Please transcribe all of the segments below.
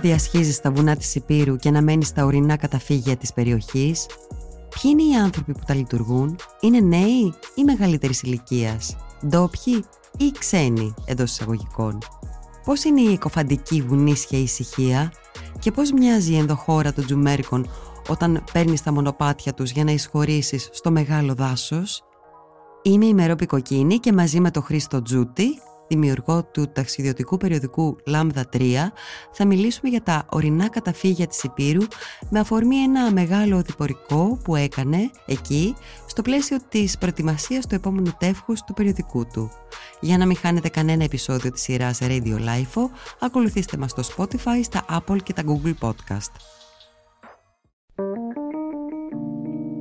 Πώς είναι να διασχίζεις τα βουνά της Υπήρου και να μένεις στα ορεινά καταφύγια της περιοχής. Ποιοι είναι οι άνθρωποι που τα λειτουργούν, είναι νέοι ή μεγαλύτερης ηλικίας, ντόπιοι ή ξένοι εντός εισαγωγικών; Πώς είναι η εκοφαντική βουνίσια ησυχία και πώς μοιάζει η ενδοχώρα των Τζουμέρικων όταν παίρνεις τα μονοπάτια τους για να εισχωρήσεις στο μεγάλο δάσος; Είμαι η Μερόπη Κοκκίνη και μαζί με τον Χρήστο Τζούτη δημιουργό του ταξιδιωτικού περιοδικού Λάμδα 3, θα μιλήσουμε για τα ορεινά καταφύγια της Υπήρου με αφορμή ένα μεγάλο οδηπορικό που έκανε εκεί στο πλαίσιο της προετοιμασίας του επόμενου τεύχους του περιοδικού του. Για να μην χάνετε κανένα επεισόδιο της σειράς Radio Life, ακολουθήστε μας στο Spotify, στα Apple και τα Google Podcast.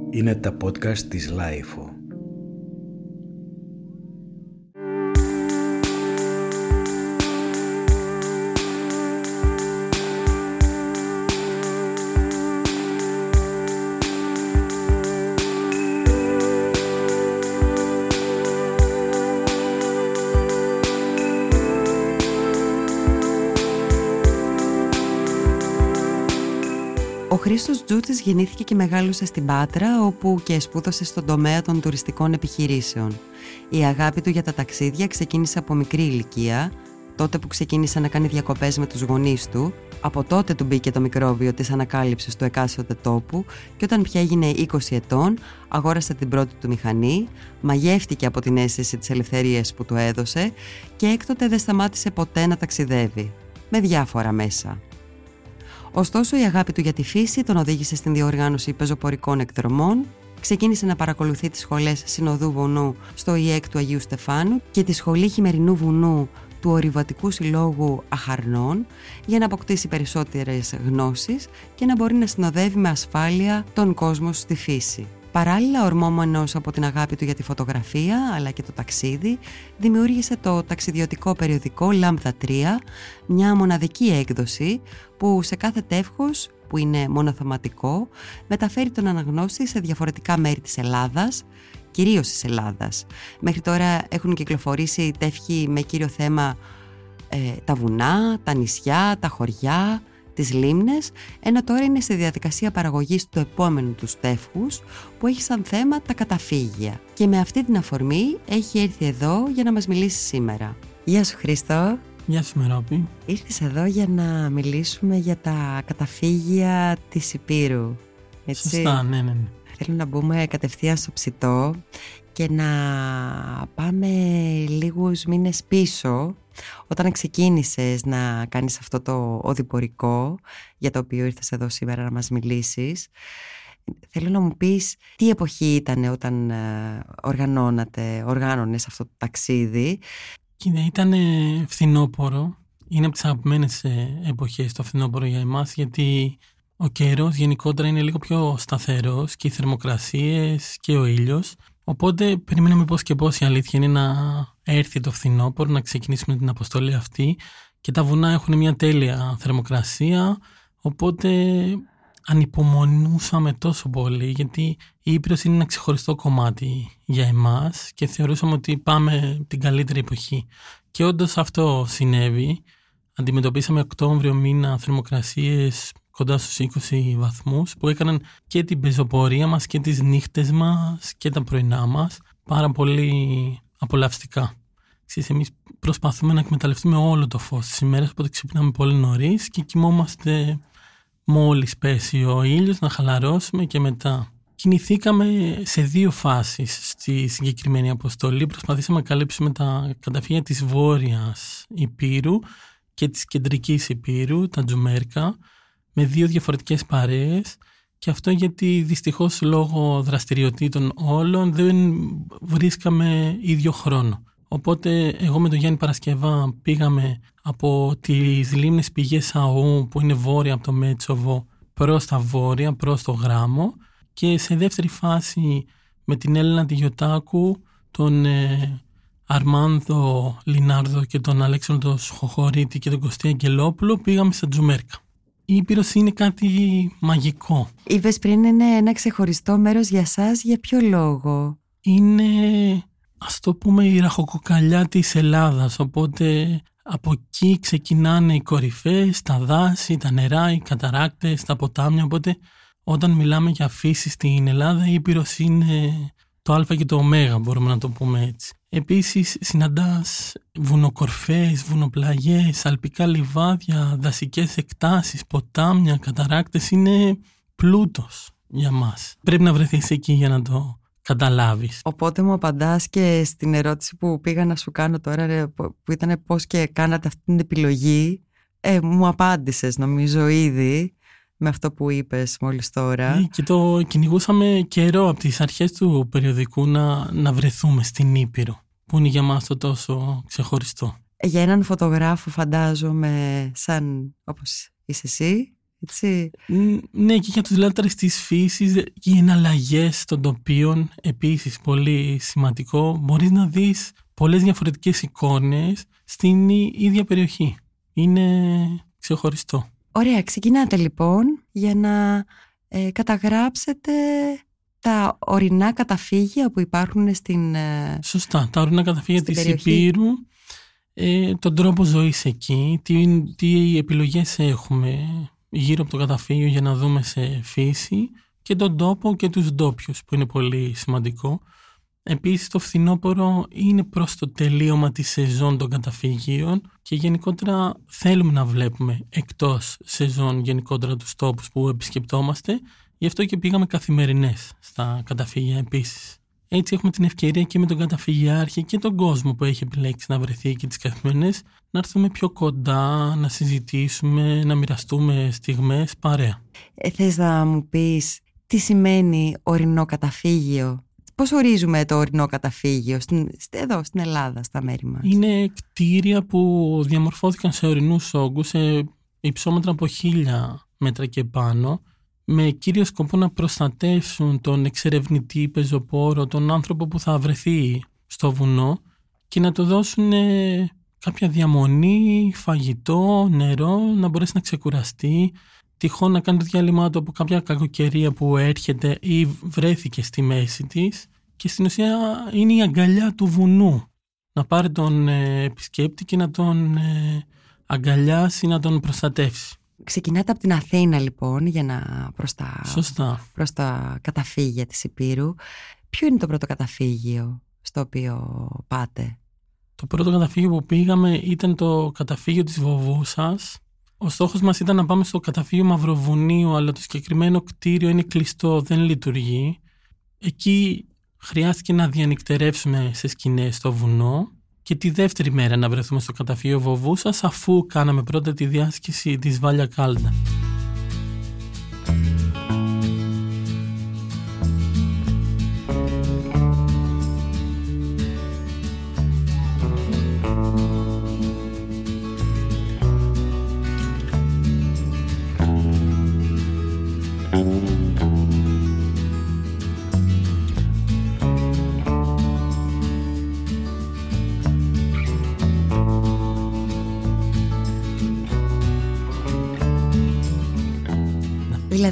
Είναι τα podcast της Lifeo. Χρήστος Τζούτσης γεννήθηκε και μεγάλωσε στην Πάτρα, όπου και σπούδασε στον τομέα των τουριστικών επιχειρήσεων. Η αγάπη του για τα ταξίδια ξεκίνησε από μικρή ηλικία, τότε που ξεκίνησε να κάνει διακοπές με τους γονείς του. Από τότε του μπήκε το μικρόβιο της ανακάλυψης του εκάστοτε τόπου και όταν πια έγινε 20 ετών, αγόρασε την πρώτη του μηχανή, μαγεύτηκε από την αίσθηση της ελευθερίας που του έδωσε και έκτοτε δεν σταμάτησε ποτέ να ταξιδεύει, με διάφορα μέσα. Ωστόσο, η αγάπη του για τη φύση τον οδήγησε στην διοργάνωση πεζοπορικών εκδρομών, ξεκίνησε να παρακολουθεί τις σχολές Συνοδού Βουνού στο ΙΕΚ του Αγίου Στεφάνου και τη Σχολή Χειμερινού Βουνού του Ορειβατικού Συλλόγου Αχαρνών για να αποκτήσει περισσότερες γνώσεις και να μπορεί να συνοδεύει με ασφάλεια τον κόσμο στη φύση. Παράλληλα, ορμόμενος από την αγάπη του για τη φωτογραφία αλλά και το ταξίδι, δημιούργησε το ταξιδιωτικό περιοδικό Λάμδα 3, μια μοναδική έκδοση που σε κάθε τεύχος, που είναι μονοθεματικό, μεταφέρει τον αναγνώστη σε διαφορετικά μέρη της Ελλάδας, κυρίως της Ελλάδας. Μέχρι τώρα έχουν κυκλοφορήσει τεύχοι με κύριο θέμα ε, τα βουνά, τα νησιά, τα χωριά, τις λίμνες, ενώ τώρα είναι στη διαδικασία παραγωγής του επόμενου τους τεύχους που έχει σαν θέμα τα καταφύγια. Και με αυτή την αφορμή έχει έρθει εδώ για να μας μιλήσει σήμερα. Γεια σου Χρήστο. Γεια σου Μερόπη. Ήρθες εδώ για να μιλήσουμε για τα καταφύγια της Υπήρου. Έτσι; Σωστά, ναι, ναι, ναι. Θέλω να μπούμε κατευθείαν στο ψητό και να πάμε λίγους μήνες πίσω όταν ξεκίνησες να κάνεις αυτό το οδηπορικό για το οποίο ήρθες εδώ σήμερα να μας μιλήσεις θέλω να μου πεις τι εποχή ήταν όταν ε, οργανώνατε, οργάνωνες αυτό το ταξίδι. Κοίτα, ήταν φθινόπωρο. Είναι από τις αγαπημένες ε, εποχές το φθινόπωρο για εμάς γιατί ο καιρός γενικότερα είναι λίγο πιο σταθερός και οι θερμοκρασίες και ο ήλιος. Οπότε περιμέναμε πώς και πώς η αλήθεια είναι να έρθει το φθινόπωρο, να ξεκινήσουμε την αποστολή αυτή και τα βουνά έχουν μια τέλεια θερμοκρασία, οπότε ανυπομονούσαμε τόσο πολύ γιατί η Ήπειρος είναι ένα ξεχωριστό κομμάτι για εμάς και θεωρούσαμε ότι πάμε την καλύτερη εποχή. Και όντως αυτό συνέβη. Αντιμετωπίσαμε Οκτώβριο μήνα θερμοκρασίες κοντά στους 20 βαθμούς που έκαναν και την πεζοπορία μας και τις νύχτες μας και τα πρωινά μας πάρα πολύ απολαυστικά. Ξέρεις, εμείς προσπαθούμε να εκμεταλλευτούμε όλο το φως της ημέρας οπότε ξυπνάμε πολύ νωρίς και κοιμόμαστε μόλις πέσει ο ήλιος να χαλαρώσουμε και μετά. Κινηθήκαμε σε δύο φάσεις στη συγκεκριμένη αποστολή. Προσπαθήσαμε να καλύψουμε τα καταφύγια της Βόρειας Υπήρου και της Κεντρικής Υπήρου, τα Τζουμέρκα, με δύο διαφορετικές παρέες και αυτό γιατί δυστυχώς λόγω δραστηριοτήτων όλων δεν βρίσκαμε ίδιο χρόνο. Οπότε εγώ με τον Γιάννη Παρασκευά πήγαμε από τις λίμνες πηγές ΑΟΥ που είναι βόρεια από το Μέτσοβο προς τα βόρεια, προς το Γράμμο και σε δεύτερη φάση με την Έλληνα Τιγιωτάκου, τον ε, Αρμάνδο Λινάρδο και τον Αλέξανδρο Σχοχωρίτη και τον Κωστή Αγγελόπουλο πήγαμε στα Τζουμέρκα η Ήπειρος είναι κάτι μαγικό. Είπες πριν είναι ένα ξεχωριστό μέρος για σας, για ποιο λόγο; Είναι, ας το πούμε, η ραχοκοκαλιά της Ελλάδας, οπότε Από εκεί ξεκινάνε οι κορυφές, τα δάση, τα νερά, οι καταράκτες, τα ποτάμια, οπότε όταν μιλάμε για φύση στην Ελλάδα η Ήπειρος είναι το α και το ω μπορούμε να το πούμε έτσι. Επίσης συναντάς βουνοκορφές, βουνοπλαγιές, αλπικά λιβάδια, δασικές εκτάσεις, ποτάμια, καταράκτες. Είναι πλούτος για μας. Πρέπει να βρεθείς εκεί για να το καταλάβεις. Οπότε μου απαντάς και στην ερώτηση που πήγα να σου κάνω τώρα που ήταν πώς και κάνατε αυτή την επιλογή. Ε, μου απάντησες νομίζω ήδη με αυτό που είπες μόλις τώρα. Ναι, και το κυνηγούσαμε καιρό από τις αρχές του περιοδικού να, να βρεθούμε στην Ήπειρο που είναι για μας το τόσο ξεχωριστό. Για έναν φωτογράφο φαντάζομαι σαν όπως είσαι εσύ, έτσι. Ναι, και για τους λάτρες της φύσης και οι εναλλαγές των τοπίων επίσης πολύ σημαντικό. Μπορείς να δεις πολλές διαφορετικές εικόνες στην ίδια περιοχή. Είναι ξεχωριστό. Ωραία, ξεκινάτε λοιπόν για να ε, καταγράψετε τα ορεινά καταφύγια που υπάρχουν στην ε, Σωστά, τα ορεινά καταφύγια της Υπήρου, ε, τον τρόπο ζωής εκεί, τι, τι επιλογές έχουμε γύρω από το καταφύγιο για να δούμε σε φύση και τον τόπο και τους ντόπιους που είναι πολύ σημαντικό. Επίσης το φθινόπωρο είναι προς το τελείωμα της σεζόν των καταφυγίων και γενικότερα θέλουμε να βλέπουμε εκτός σεζόν γενικότερα τους τόπους που επισκεπτόμαστε γι' αυτό και πήγαμε καθημερινές στα καταφύγια επίσης. Έτσι έχουμε την ευκαιρία και με τον καταφυγιάρχη και τον κόσμο που έχει επιλέξει να βρεθεί εκεί τις καθημερινές να έρθουμε πιο κοντά, να συζητήσουμε, να μοιραστούμε στιγμές παρέα. Ε, θες να μου πεις τι σημαίνει ορεινό καταφύγιο; Πώς ορίζουμε το ορεινό καταφύγιο στην, εδώ στην Ελλάδα, στα μέρη μας; Είναι κτίρια που διαμορφώθηκαν σε ορεινούς όγκους, σε υψόμετρα από χίλια μέτρα και πάνω, με κύριο σκοπό να προστατεύσουν τον εξερευνητή πεζοπόρο, τον άνθρωπο που θα βρεθεί στο βουνό και να του δώσουν κάποια διαμονή, φαγητό, νερό, να μπορέσει να ξεκουραστεί, τυχόν να κάνει το διάλειμμα του από κάποια κακοκαιρία που έρχεται ή βρέθηκε στη μέση της και στην ουσία είναι η αγκαλιά του βουνού. Να πάρει τον ε, επισκέπτη και να τον ε, αγκαλιάσει, να τον προστατεύσει. Ξεκινάτε από την Αθήνα λοιπόν για να προς τα, Σωστά. προς τα καταφύγια της Υπήρου. Ποιο είναι το πρώτο καταφύγιο στο οποίο πάτε; Το πρώτο καταφύγιο που πήγαμε ήταν το καταφύγιο της Βοβούσας ο στόχος μας ήταν να πάμε στο καταφύγιο Μαυροβουνίου, αλλά το συγκεκριμένο κτίριο είναι κλειστό, δεν λειτουργεί. Εκεί χρειάστηκε να διανυκτερεύσουμε σε σκηνές στο βουνό και τη δεύτερη μέρα να βρεθούμε στο καταφύγιο Βοβούσας, αφού κάναμε πρώτα τη διάσκηση της Βάλια Κάλντα.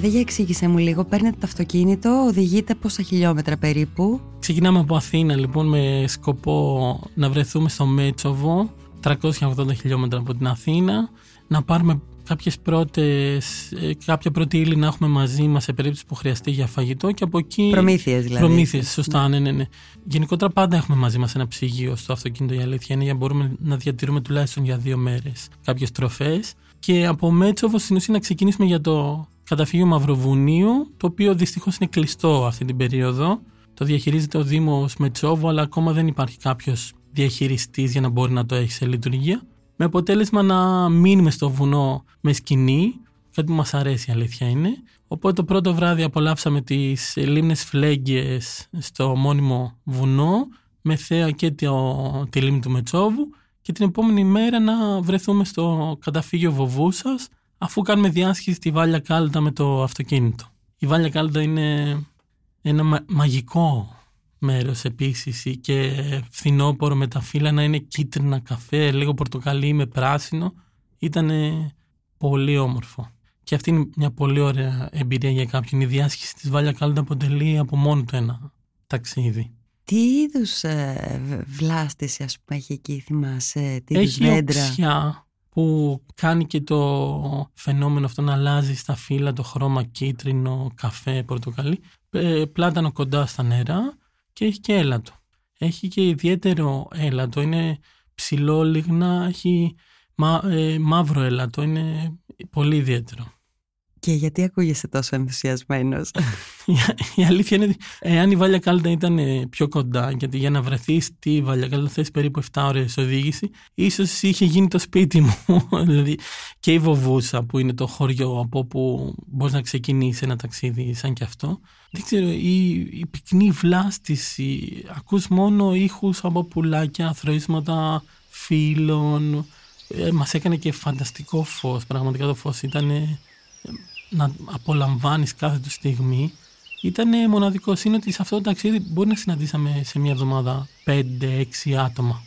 Δηλαδή για εξήγησέ μου λίγο, παίρνετε το αυτοκίνητο, οδηγείτε πόσα χιλιόμετρα περίπου. Ξεκινάμε από Αθήνα λοιπόν με σκοπό να βρεθούμε στο Μέτσοβο, 380 χιλιόμετρα από την Αθήνα, να πάρουμε κάποιες πρώτες, ε, κάποια πρώτη ύλη να έχουμε μαζί μας σε περίπτωση που χρειαστεί για φαγητό και από εκεί... Προμήθειες δηλαδή. Προμήθειες, σωστά, ναι, ναι, ναι. Γενικότερα πάντα έχουμε μαζί μας ένα ψυγείο στο αυτοκίνητο, η αλήθεια είναι για να μπορούμε να διατηρούμε τουλάχιστον για δύο μέρες κάποιες τροφές και από Μέτσοβο στην ουσία να ξεκινήσουμε για το καταφύγιο Μαυροβουνίου, το οποίο δυστυχώς είναι κλειστό αυτή την περίοδο. Το διαχειρίζεται ο Δήμος Μετσόβο, αλλά ακόμα δεν υπάρχει κάποιος διαχειριστής για να μπορεί να το έχει σε λειτουργία. Με αποτέλεσμα να μείνουμε στο βουνό με σκηνή, κάτι που μας αρέσει η αλήθεια είναι. Οπότε το πρώτο βράδυ απολαύσαμε τις λίμνες φλέγγιες στο μόνιμο βουνό, με θέα και το, τη λίμνη του Μετσόβου και την επόμενη μέρα να βρεθούμε στο καταφύγιο Βοβούσας αφού κάνουμε διάσχηση στη Βάλια Κάλτα με το αυτοκίνητο. Η Βάλια Κάλτα είναι ένα μαγικό μέρος επίσης και φθινόπορο με τα φύλλα να είναι κίτρινα καφέ, λίγο πορτοκαλί με πράσινο. Ήταν πολύ όμορφο. Και αυτή είναι μια πολύ ωραία εμπειρία για κάποιον. Η διάσχηση της Βάλια Κάλτα αποτελεί από μόνο του ένα ταξίδι. Τι είδους ε, βλάστηση ας πούμε έχει εκεί θυμάσαι, τι είδους Έχει δέντρα. οξιά που κάνει και το φαινόμενο αυτό να αλλάζει στα φύλλα το χρώμα κίτρινο, καφέ, πορτοκαλί. Ε, Πλάτανο κοντά στα νερά και έχει και έλατο. Έχει και ιδιαίτερο έλατο, είναι ψηλό λίγνα, έχει μα, ε, μαύρο έλατο, είναι πολύ ιδιαίτερο. Και γιατί ακούγεσαι τόσο ενθουσιασμένος; Η αλήθεια είναι ότι εάν η Βάλια Κάλτα ήταν ε, πιο κοντά, γιατί για να βρεθείς στη Βάλια Κάλτα θες περίπου 7 ώρες οδήγηση, ίσως είχε γίνει το σπίτι μου. δηλαδή και η Βοβούσα που είναι το χωριό από όπου μπορείς να ξεκινήσεις ένα ταξίδι σαν και αυτό. Δεν ξέρω, η, η πυκνή βλάστηση, ακούς μόνο ήχους από πουλάκια, θροίσματα φύλων. Ε, μας έκανε και φανταστικό φως, πραγματικά το φως ήταν ε, να απολαμβάνεις κάθε του στιγμή ήταν μοναδικό. Είναι ότι σε αυτό το ταξίδι μπορεί να συναντήσαμε σε μια εβδομάδα 5-6 άτομα.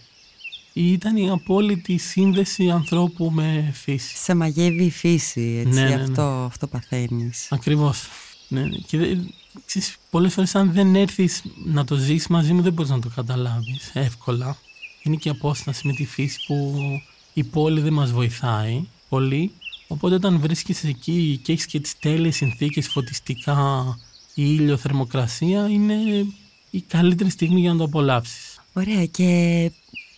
Ήταν η απόλυτη σύνδεση ανθρώπου με φύση. Σε μαγεύει η φύση, έτσι, Ναι, ναι, ναι. αυτό, αυτό παθαίνεις. Ακριβώς. Ναι, ναι. Και δεν- ξέρεις, πολλές φορές αν δεν έρθεις να το ζεις μαζί μου δεν μπορείς να το καταλάβεις εύκολα. Είναι και η απόσταση με τη φύση που η πόλη δεν μας βοηθάει πολύ. Οπότε όταν βρίσκεσαι εκεί και έχεις και τις τέλειες συνθήκες φωτιστικά, ήλιο, θερμοκρασία είναι η καλύτερη στιγμή για να το απολαύσεις. Ωραία και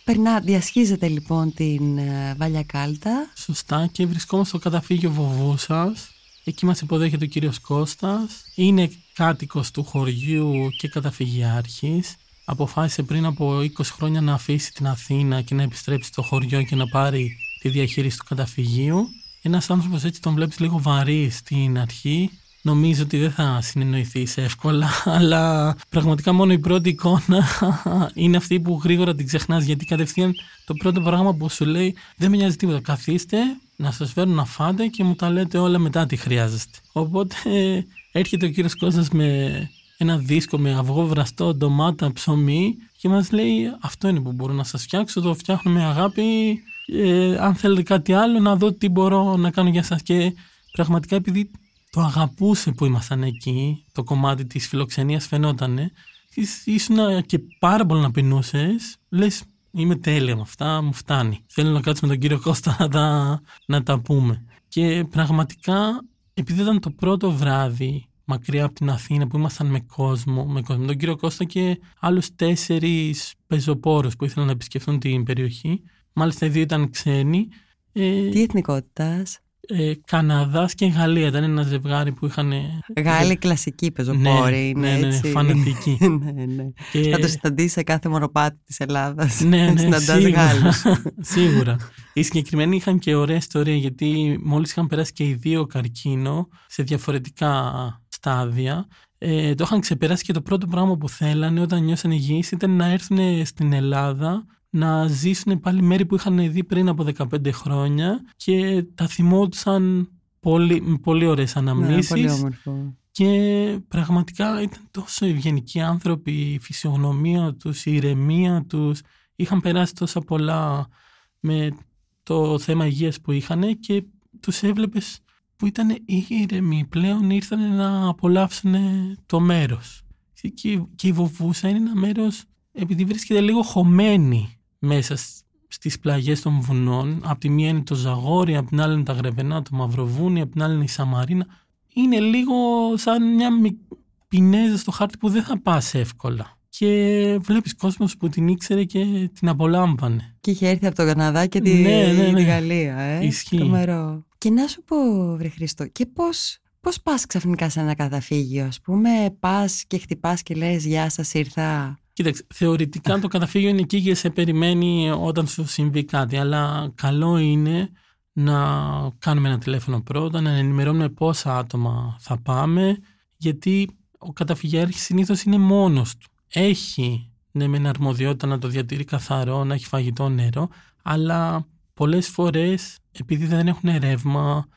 περνά, διασχίζετε λοιπόν την ε, Βάλια Κάλτα. Σωστά και βρισκόμαστε στο καταφύγιο Βοβούσας. Εκεί μας υποδέχεται ο κύριος Κώστας. Είναι κάτοικος του χωριού και καταφυγιάρχης. Αποφάσισε πριν από 20 χρόνια να αφήσει την Αθήνα και να επιστρέψει στο χωριό και να πάρει τη διαχείριση του καταφυγίου. Ένας άνθρωπος έτσι τον βλέπεις λίγο βαρύ στην αρχή. Νομίζω ότι δεν θα συνεννοηθείς εύκολα, αλλά πραγματικά μόνο η πρώτη εικόνα είναι αυτή που γρήγορα την ξεχνάς γιατί κατευθείαν το πρώτο πράγμα που σου λέει δεν με νοιάζει τίποτα. Καθίστε, να σας φέρω να φάτε και μου τα λέτε όλα μετά τι χρειάζεστε. Οπότε ε, έρχεται ο κύριος Κώστας με ένα δίσκο με αυγό βραστό, ντομάτα, ψωμί και μας λέει αυτό είναι που μπορώ να σας φτιάξω, το φτιάχνω με αγάπη ε, αν θέλετε κάτι άλλο να δω τι μπορώ να κάνω για σας και πραγματικά επειδή το αγαπούσε που ήμασταν εκεί, το κομμάτι της φιλοξενίας φαινότανε, ήσ- ήσουν και πάρα πολύ να πεινούσες, λες είμαι τέλεια με αυτά, μου φτάνει. Θέλω να κάτσουμε με τον κύριο Κώστα να τα, να τα πούμε. Και πραγματικά, επειδή ήταν το πρώτο βράδυ μακριά από την Αθήνα που ήμασταν με κόσμο, με, κόσμο, με τον κύριο Κώστα και άλλους τέσσερις πεζοπόρους που ήθελαν να επισκεφθούν την περιοχή, μάλιστα οι δύο ήταν ξένοι, ε, Τι εθνικότητας; ε, Καναδάς και Γαλλία. Ήταν ένα ζευγάρι που είχαν. Γάλλοι κλασικοί πεζοπόροι είναι ναι, ναι, ναι, έτσι. φανατικοί. ναι, ναι. Και- Θα το συναντήσει σε κάθε μονοπάτι της Ελλάδας. ναι, ναι, Συναντάς σίγουρα. Γάλλους. σίγουρα. Οι συγκεκριμένοι είχαν και ωραία ιστορία γιατί μόλις είχαν περάσει και οι δύο καρκίνο σε διαφορετικά στάδια. Ε, το είχαν ξεπεράσει και το πρώτο πράγμα που θέλανε όταν νιώσαν υγιείς ήταν να έρθουν στην Ελλάδα να ζήσουν πάλι μέρη που είχαν δει πριν από 15 χρόνια και τα θυμόντουσαν πολύ, με πολύ ωραίες Ναι, αναμνήσεις. πολύ όμορφο. Και πραγματικά ήταν τόσο ευγενικοί άνθρωποι, η φυσιογνωμία τους, η ηρεμία τους. Είχαν περάσει τόσα πολλά με το θέμα υγείας που είχαν και τους έβλεπες που ήταν ήρεμοι. Πλέον ήρθαν να απολαύσουν το μέρος. Και, και η Βοβούσα είναι ένα μέρος, επειδή βρίσκεται λίγο χωμένη μέσα σ- στις πλαγιές των βουνών. Απ' τη μία είναι το Ζαγόρι, απ' την άλλη είναι τα Γρεβενά, το Μαυροβούνι, απ' την άλλη είναι η Σαμαρίνα είναι λίγο σαν μια μι- πινέζα στο χάρτη που δεν θα πας εύκολα. Και βλέπεις κόσμος που την ήξερε και την απολάμβανε. Και είχε έρθει από τον Καναδά και τη, Ναι, ναι, ναι. τη Γαλλία. Ε. Ισχύει. Τρομερό. Και να σου πω, βρε Χριστό, και πώς, πώς πας ξαφνικά σε ένα καταφύγιο, ας πούμε, πας και χτυπάς και λες «Γεια σας, ήρθα». Κοίταξε, θεωρητικά το καταφύγιο είναι εκεί και σε περιμένει όταν σου συμβεί κάτι. Αλλά καλό είναι να κάνουμε ένα τηλέφωνο πρώτα, να ενημερώνουμε πόσα άτομα θα πάμε, γιατί ο καταφυγιάρχης συνήθως είναι μόνος του. Έχει ναι, με αρμοδιότητα να το διατηρεί καθαρό, να έχει φαγητό νερό, αλλά πολλές φορές επειδή δεν έχουν ρεύμα,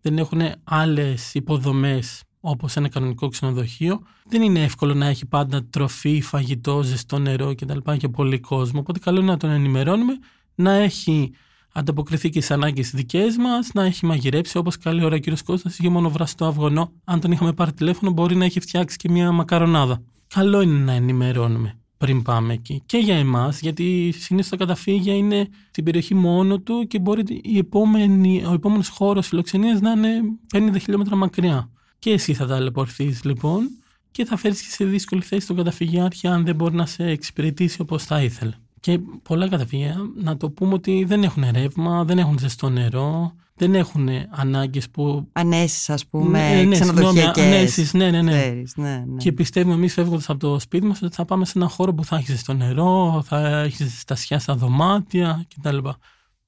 δεν έχουν άλλες υποδομές όπως ένα κανονικό ξενοδοχείο, δεν είναι εύκολο να έχει πάντα τροφή, φαγητό, ζεστό νερό κτλ. και πολύ κόσμο. Οπότε καλό είναι να τον ενημερώνουμε, να έχει ανταποκριθεί και στις ανάγκες δικές μας, να έχει μαγειρέψει όπως καλή ώρα ο κύριος Κώστας. Είχε μόνο βραστό αυγονό. Αν τον είχαμε πάρει τηλέφωνο, μπορεί να έχει φτιάξει και μια μακαρονάδα. Καλό είναι να ενημερώνουμε. πριν πάμε εκεί. Και για εμάς, γιατί συνήθως τα καταφύγια είναι στην περιοχή μόνο του και μπορεί η επόμενη, ο επόμενος χώρος φιλοξενίας να είναι 50 χιλιόμετρα μακριά. Και εσύ θα ταλαιπωρηθείς λοιπόν και θα φέρεις και σε δύσκολη θέση τον καταφυγιάρχη αν δεν μπορεί να σε εξυπηρετήσει όπως θα ήθελε. Και πολλά καταφύγια, να το πούμε ότι δεν έχουν ρεύμα, δεν έχουν ζεστό νερό, δεν έχουν ανάγκες που... Ανέσεις ας πούμε, ναι, ναι, ξενοδοχειακές. Ανέσεις, ναι, ναι, ναι. Ξέρεις, ναι, ναι. Και πιστεύουμε εμείς φεύγοντας από το σπίτι μας ότι θα πάμε σε ένα χώρο που θα έχει στο νερό, θα έχει στασιά στα δωμάτια κτλ.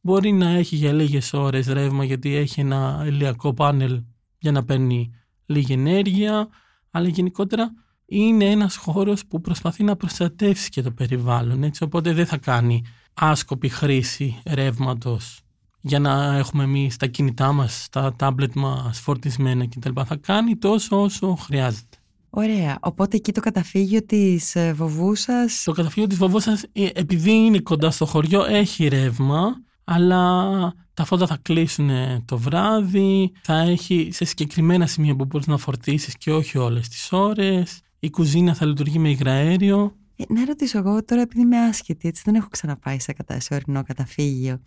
Μπορεί να έχει για λίγες ώρες ρεύμα γιατί έχει ένα ηλιακό πάνελ για να παίρνει λίγη ενέργεια, αλλά γενικότερα είναι ένας χώρος που προσπαθεί να προστατεύσει και το περιβάλλον, έτσι, οπότε δεν θα κάνει άσκοπη χρήση ρεύματος για να έχουμε εμείς τα κινητά μας, τα τάμπλετ μας φορτισμένα κτλ. Θα κάνει τόσο όσο χρειάζεται. Ωραία. Οπότε εκεί το καταφύγιο της ε, Βοβούσας... Το καταφύγιο της Βοβούσας, ε, επειδή είναι κοντά στο χωριό, έχει ρεύμα, αλλά τα φώτα θα κλείσουν το βράδυ, θα έχει σε συγκεκριμένα σημεία που μπορείς να φορτίσεις και όχι όλες τις ώρες. Η κουζίνα θα λειτουργεί με υγραέριο. Ε, να ρωτήσω εγώ τώρα επειδή είμαι άσχετη, έτσι δεν έχω ξαναπάει σε, κατα... σε ορεινό καταφύγιο.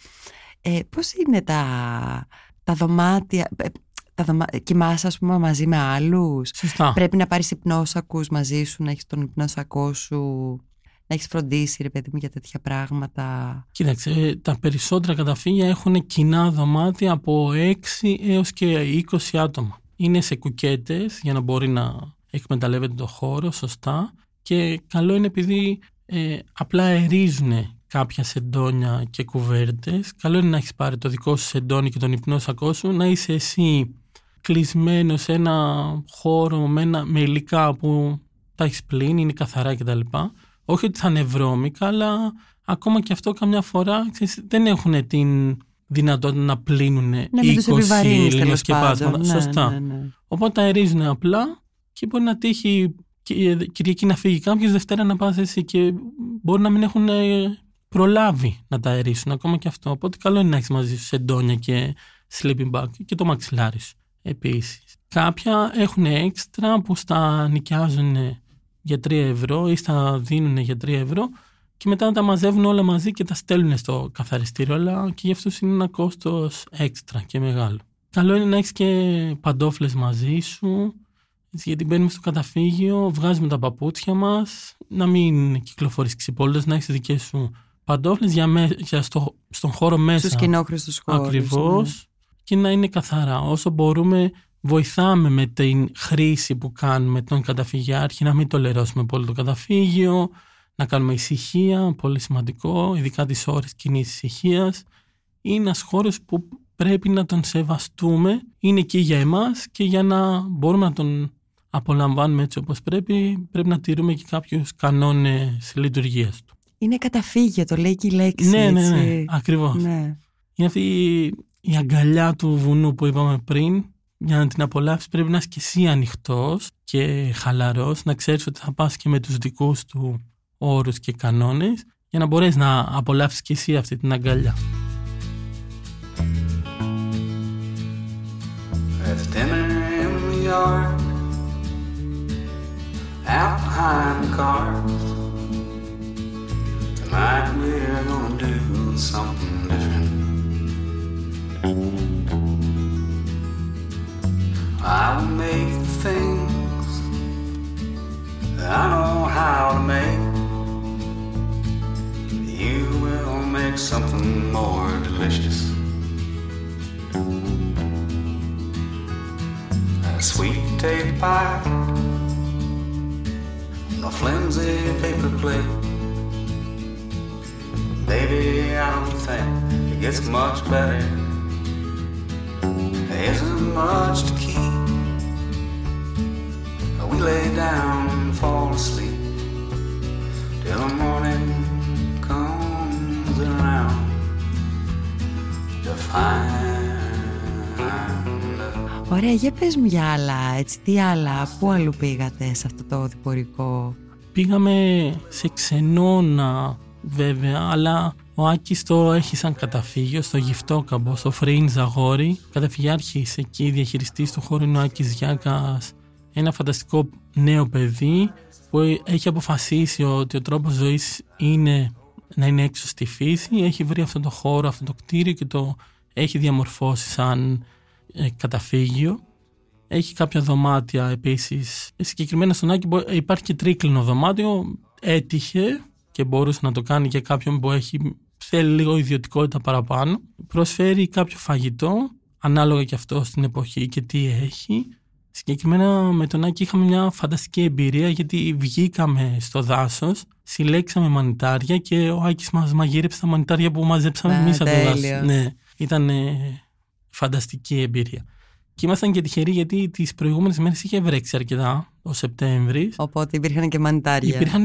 Ε, πώς είναι τα, τα δωμάτια, ε, τα δωμα... κοιμάσαι ας πούμε μαζί με άλλους; Σωστά. Πρέπει να πάρεις υπνόσακους μαζί σου, να έχεις τον υπνόσακό σου, να έχεις φροντίσει ρε παιδί μου για τέτοια πράγματα. Κοίταξε, ε, τα περισσότερα καταφύγια έχουν κοινά δωμάτια από 6 έως και 20 άτομα. Είναι σε κουκέτες για να μπορεί να εκμεταλλεύεται το χώρο σωστά και καλό είναι επειδή ε, απλά ερίζουν κάποια σεντόνια και κουβέρτες. Καλό είναι να έχεις πάρει το δικό σου σεντόνι και τον υπνόσακό σου, να είσαι εσύ κλεισμένος σε ένα χώρο με, ένα, με υλικά που τα έχεις πλύνει, είναι καθαρά κτλ. Όχι ότι θα είναι βρώμικα, αλλά ακόμα και αυτό καμιά φορά ξέρεις, δεν έχουν την δυνατότητα να πλύνουν Ναι, 20 λινοσκεπάσματα. Ναι, Σωστά. ναι, ναι. Οπότε τα ερίζουν απλά και μπορεί να τύχει και Κυριακή να φύγει κάποιος, Δευτέρα να πας εσύ και μπορεί να μην έχουν ε, προλάβει να τα αερίσουν ακόμα και αυτό. Οπότε καλό είναι να έχεις μαζί σου σεντόνια και sleeping bag και το μαξιλάρις σου επίσης. Κάποια έχουν έξτρα που στα νοικιάζουν για 3 ευρώ ή στα δίνουν για 3 ευρώ και μετά τα μαζεύουν όλα μαζί και τα στέλνουν στο καθαριστήριο, αλλά και γι' αυτό είναι ένα κόστος έξτρα και μεγάλο. Καλό είναι να έχεις και παντόφλες μαζί σου, έτσι, γιατί μπαίνουμε στο καταφύγιο, βγάζουμε τα παπούτσια μας, να μην κυκλοφορείς ξυπόλυτα, να έχεις δικές σου παντόφλες για, με, για στο, στον χώρο μέσα. Στους κοινόχρηστους χώρους. Ακριβώς. ναι. Και να είναι καθαρά. Όσο μπορούμε, βοηθάμε με την χρήση που κάνουμε τον καταφυγιάρχη, να μην το λερώσουμε πολύ το καταφύγιο, να κάνουμε ησυχία, πολύ σημαντικό, ειδικά τις ώρες κοινή ησυχίας. Είναι ένας χώρος που πρέπει να τον σεβαστούμε, είναι εκεί για εμάς και για να μπορούμε να τον απολαμβάνουμε έτσι όπως πρέπει, πρέπει να τηρούμε και κάποιους κανόνες λειτουργίας του. Είναι καταφύγιο, το λέει και η λέξη. Ναι, ναι, ναι, έτσι. ακριβώς. Ναι. Είναι αυτή η, η αγκαλιά του βουνού που είπαμε πριν. Για να την απολαύσεις πρέπει να είσαι και εσύ ανοιχτός και χαλαρός, να ξέρεις ότι θα πας και με τους δικούς του όρους και κανόνες για να μπορέσεις να απολαύσεις και εσύ αυτή την αγκαλιά. There's dinner in the yard, out behind the cars. Tonight we're gonna do something different. I will make the things that I know how to make. You will make something more delicious. A sweet potato pie a flimsy paper plate. Baby, I don't think it gets much better. There isn't much to. We lay down and fall asleep till the morning comes around to find us. Ωραία, για πες μου για άλλα, έτσι, τι άλλα, πού αλλού πήγατε σε αυτό το διπορικό; Πήγαμε σε ξενώνα βέβαια, αλλά ο Άκης το έχει σαν καταφύγιο στο Γυφτόκαμπο, στο Φρέινς Ζαγόρι. Καταφυγιάρχης εκεί, διαχειριστής του χώρου είναι ο Άκης Γιάκας. Ένα φανταστικό νέο παιδί που έχει αποφασίσει ότι ο τρόπος ζωής είναι να είναι έξω στη φύση, έχει βρει αυτό το χώρο, αυτό το κτίριο και το έχει διαμορφώσει σαν ε, καταφύγιο. Έχει κάποια δωμάτια επίσης. Συγκεκριμένα στον Άκη υπάρχει και τρίκλινο δωμάτιο. Έτυχε και μπορούσε να το κάνει και κάποιον που έχει, θέλει λίγο ιδιωτικότητα παραπάνω. Προσφέρει κάποιο φαγητό, ανάλογα και αυτό στην εποχή και τι έχει. Συγκεκριμένα με τον Άκη είχαμε μια φανταστική εμπειρία γιατί βγήκαμε στο δάσος, συλλέξαμε μανιτάρια και ο Άκης μας μαγείρεψε τα μανιτάρια που μαζέψαμε Α, εμείς από το τέλειο. δάσος. Ναι, ήταν ε, φανταστική εμπειρία. Και ήμασταν και τυχεροί γιατί τις προηγούμενες μέρες είχε βρέξει αρκετά, ο Σεπτέμβρης. Οπότε υπήρχαν και μανιτάρια. Υπήρχαν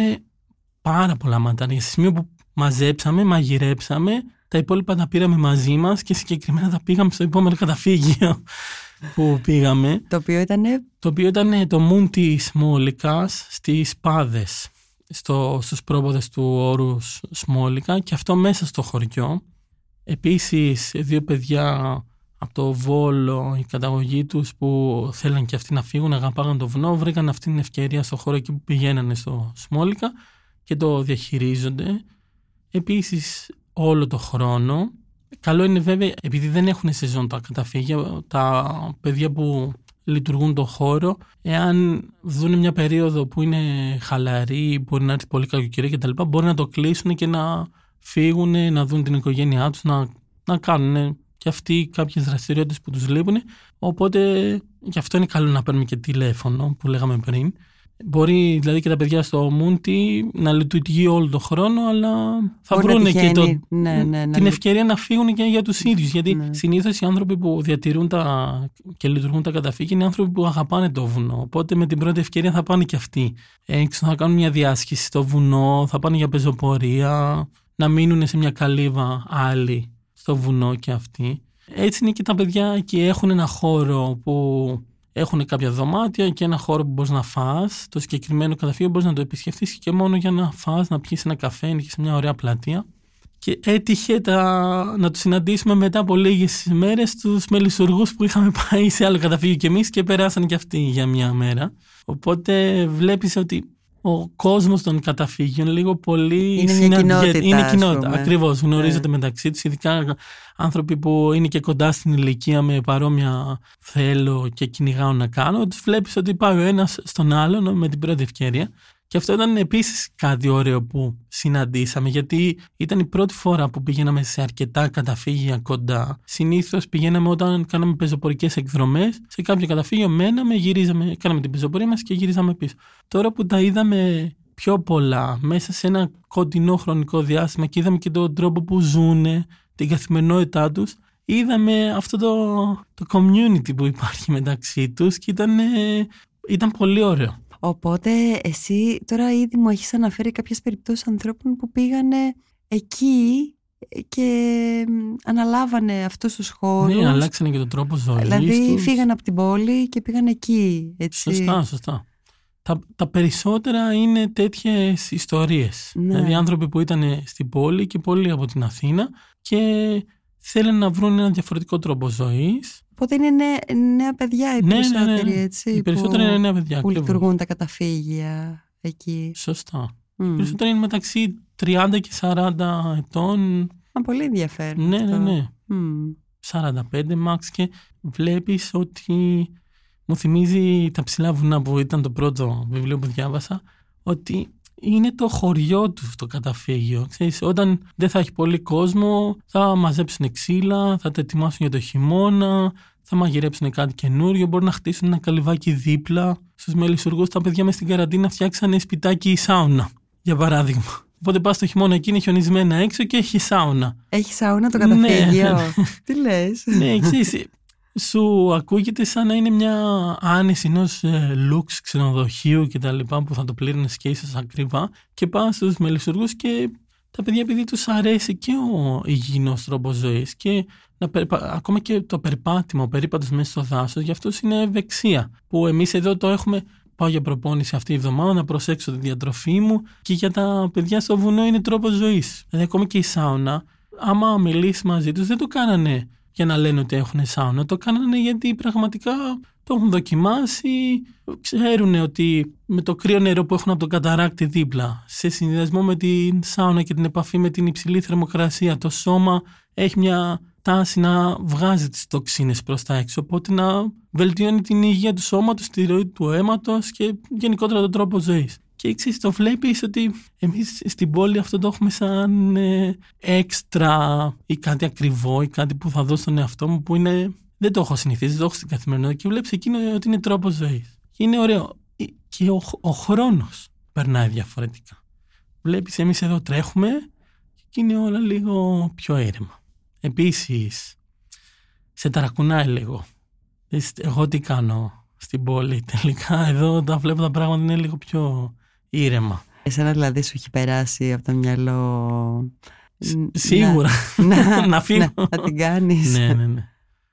πάρα πολλά μανιτάρια. Σε σημείο που μαζέψαμε, μαγειρέψαμε, τα υπόλοιπα τα πήραμε μαζί μας και συγκεκριμένα τα πήγαμε στο επόμενο καταφύγιο που πήγαμε. Το οποίο ήταν. Το οποίο ήταν το μουν της Μόλικας στις Πάδες, στο, στους πρόποδες του όρου Σμόλικα και αυτό μέσα στο χωριό. Επίσης δύο παιδιά από το Βόλο, η καταγωγή τους που θέλαν και αυτοί να φύγουν, αγαπάγαν το βουνό, βρήκαν αυτή την ευκαιρία στο χώρο εκεί που πηγαίνανε στο Σμόλικα και το διαχειρίζονται. Επίσης όλο το χρόνο. Καλό είναι βέβαια, επειδή δεν έχουν σεζόν τα καταφύγια, τα παιδιά που λειτουργούν το χώρο, εάν δουν μια περίοδο που είναι χαλαρή, μπορεί να έρθει πολύ κακοκαιρία κτλ., μπορεί να το κλείσουν και να φύγουν, να δουν την οικογένειά τους, να, να κάνουν και αυτοί κάποιες δραστηριότητες που τους λείπουν. Οπότε γι' αυτό είναι καλό να παίρνουμε και τηλέφωνο που λέγαμε πριν. Μπορεί δηλαδή και τα παιδιά στο Μούντι να λειτουργεί όλο τον χρόνο, αλλά θα Μπορεί να βρουν και το, τυχαίνει. Ναι, ναι, να την λει- ευκαιρία να φύγουν και για τους ίδιους. Γιατί Ναι. συνήθως οι άνθρωποι που διατηρούν τα και λειτουργούν τα καταφύγια είναι άνθρωποι που αγαπάνε το βουνό. Οπότε με την πρώτη ευκαιρία θα πάνε και αυτοί. Έξω θα κάνουν μια διάσκηση στο βουνό, θα πάνε για πεζοπορία, να μείνουν σε μια καλύβα άλλοι στο βουνό και αυτοί. Έτσι είναι και τα παιδιά και έχουν ένα χώρο που έχουν κάποια δωμάτια και ένα χώρο που μπορείς να φας. Το συγκεκριμένο καταφύγιο μπορείς να το επισκεφτεί και μόνο για να φας, να πιεις ένα καφέ, είναι και σε μια ωραία πλατεία. Και έτυχε τα... να του συναντήσουμε μετά από λίγες μέρες τους μελισσουργούς που είχαμε πάει σε άλλο καταφύγιο κι εμείς και περάσαν κι αυτοί για μια μέρα. Οπότε βλέπεις ότι ο κόσμος των καταφύγιων λίγο πολύ Είναι μια συναντιέται. κοινότητα, Είναι ας κοινότητα. πούμε. Ακριβώς. Γνωρίζονται Ναι. μεταξύ τους, ειδικά άνθρωποι που είναι και κοντά στην ηλικία με παρόμοια θέλω και κυνηγάω να κάνω. Τους βλέπεις ότι πάει ο ένας στον άλλον με την πρώτη ευκαιρία. Και αυτό ήταν επίσης κάτι ωραίο που συναντήσαμε, γιατί ήταν η πρώτη φορά που πηγαίναμε σε αρκετά καταφύγια κοντά. Συνήθως πηγαίναμε όταν κάναμε πεζοπορικές εκδρομές, σε κάποιο καταφύγιο μέναμε, γυρίζαμε, κάναμε την πεζοπορία μας και γυρίζαμε πίσω. Τώρα που τα είδαμε πιο πολλά μέσα σε ένα κοντινό χρονικό διάστημα και είδαμε και τον τρόπο που ζουν, την καθημερινότητά τους, είδαμε αυτό το, το community που υπάρχει μεταξύ τους και ήταν, ε, ήταν πολύ ωραίο. Οπότε εσύ τώρα ήδη μου έχεις αναφέρει κάποιες περιπτώσεις ανθρώπων που πήγανε εκεί και μ, αναλάβανε αυτούς τους χώρους. Ναι, αλλάξανε και τον τρόπο ζωής Δηλαδή τους. φύγανε από την πόλη και πήγαν εκεί. Έτσι. Σωστά, σωστά. Τα, τα περισσότερα είναι τέτοιες ιστορίες. Ναι. Δηλαδή άνθρωποι που ήταν στην πόλη και πολλοί από την Αθήνα και θέλουν να βρουν ένα διαφορετικό τρόπο ζωής. Οπότε είναι νέα, νέα παιδιά οι Ναι, ναι, ναι. περισσότεροι, έτσι. Οι περισσότεροι που, είναι νέα παιδιά. που ακριβώς. λειτουργούν τα καταφύγια εκεί. Σωστά. Οι Μμ. περισσότεροι είναι μεταξύ 30 και 40 ετών. Μα πολύ ενδιαφέρον. Ναι, αυτό. ναι, ναι. Μμ. 45 max και βλέπεις ότι μου θυμίζει τα ψηλά βουνά που ήταν το πρώτο βιβλίο που διάβασα ότι είναι το χωριό του το καταφύγιο. Ξέρεις, όταν δεν θα έχει πολύ κόσμο θα μαζέψουν ξύλα, θα τα ετοιμάσουν για το χειμώνα, θα μαγειρέψουν κάτι καινούριο, μπορεί να χτίσουν ένα καλυβάκι δίπλα. Στους μελισσουργούς τα παιδιά μες στην καραντίνα φτιάξανε σπιτάκι ή σάουνα, για παράδειγμα. Οπότε πας το χειμώνα εκεί είναι χιονισμένα έξω και έχει σάουνα. Έχει σάουνα το Ναι. καταφύγιο. Τι λες. ναι, ξέρεις, σου ακούγεται σαν να είναι μια άνεση ενός λουξ ξενοδοχείου και τα λοιπά που θα το πλήρωνε και ίσω ακριβά και πάνε στους μελισσουργούς και τα παιδιά επειδή τους αρέσει και ο υγιεινός τρόπος ζωής και να περπα- ακόμα και το περπάτημα, ο περίπατος μέσα στο δάσος για αυτούς είναι ευεξία που εμείς εδώ το έχουμε πάω για προπόνηση αυτή η εβδομάδα να προσέξω τη διατροφή μου και για τα παιδιά στο βουνό είναι τρόπος ζωής. Δηλαδή ακόμα και η σάουνα άμα μιλήσεις μαζί τους δεν το κάνανε για να λένε ότι έχουν σάουνα. Το κάνανε γιατί πραγματικά το έχουν δοκιμάσει, ξέρουν ότι με το κρύο νερό που έχουν από το καταράκτη δίπλα, σε συνδυασμό με την σάουνα και την επαφή με την υψηλή θερμοκρασία, το σώμα έχει μια τάση να βγάζει τις τοξίνες προς τα έξω, οπότε να βελτιώνει την υγεία του σώματος, τη ροή του αίματος και γενικότερα τον τρόπο ζωής. Και εξής το βλέπεις ότι εμείς στην πόλη αυτό το έχουμε σαν ε, έξτρα ή κάτι ακριβό ή κάτι που θα δώσω στον εαυτό μου που είναι, δεν το έχω συνηθίσει, δεν το έχω στην καθημερινότητα και βλέπεις εκείνο ότι είναι τρόπος ζωής. Είναι ωραίο. Ε, και ο, ο χρόνος περνάει διαφορετικά. Βλέπεις εμείς εδώ τρέχουμε και είναι όλα λίγο πιο ήρεμα. Επίσης, σε ταρακουνάει λίγο. Εγώ τι κάνω στην πόλη τελικά. Εδώ τα βλέπω τα πράγματα είναι λίγο πιο ήρεμα. Εσένα δηλαδή σου έχει περάσει από το μυαλό... Σίγουρα. Να, να φύγω. Να, να την κάνεις. ναι, ναι, ναι.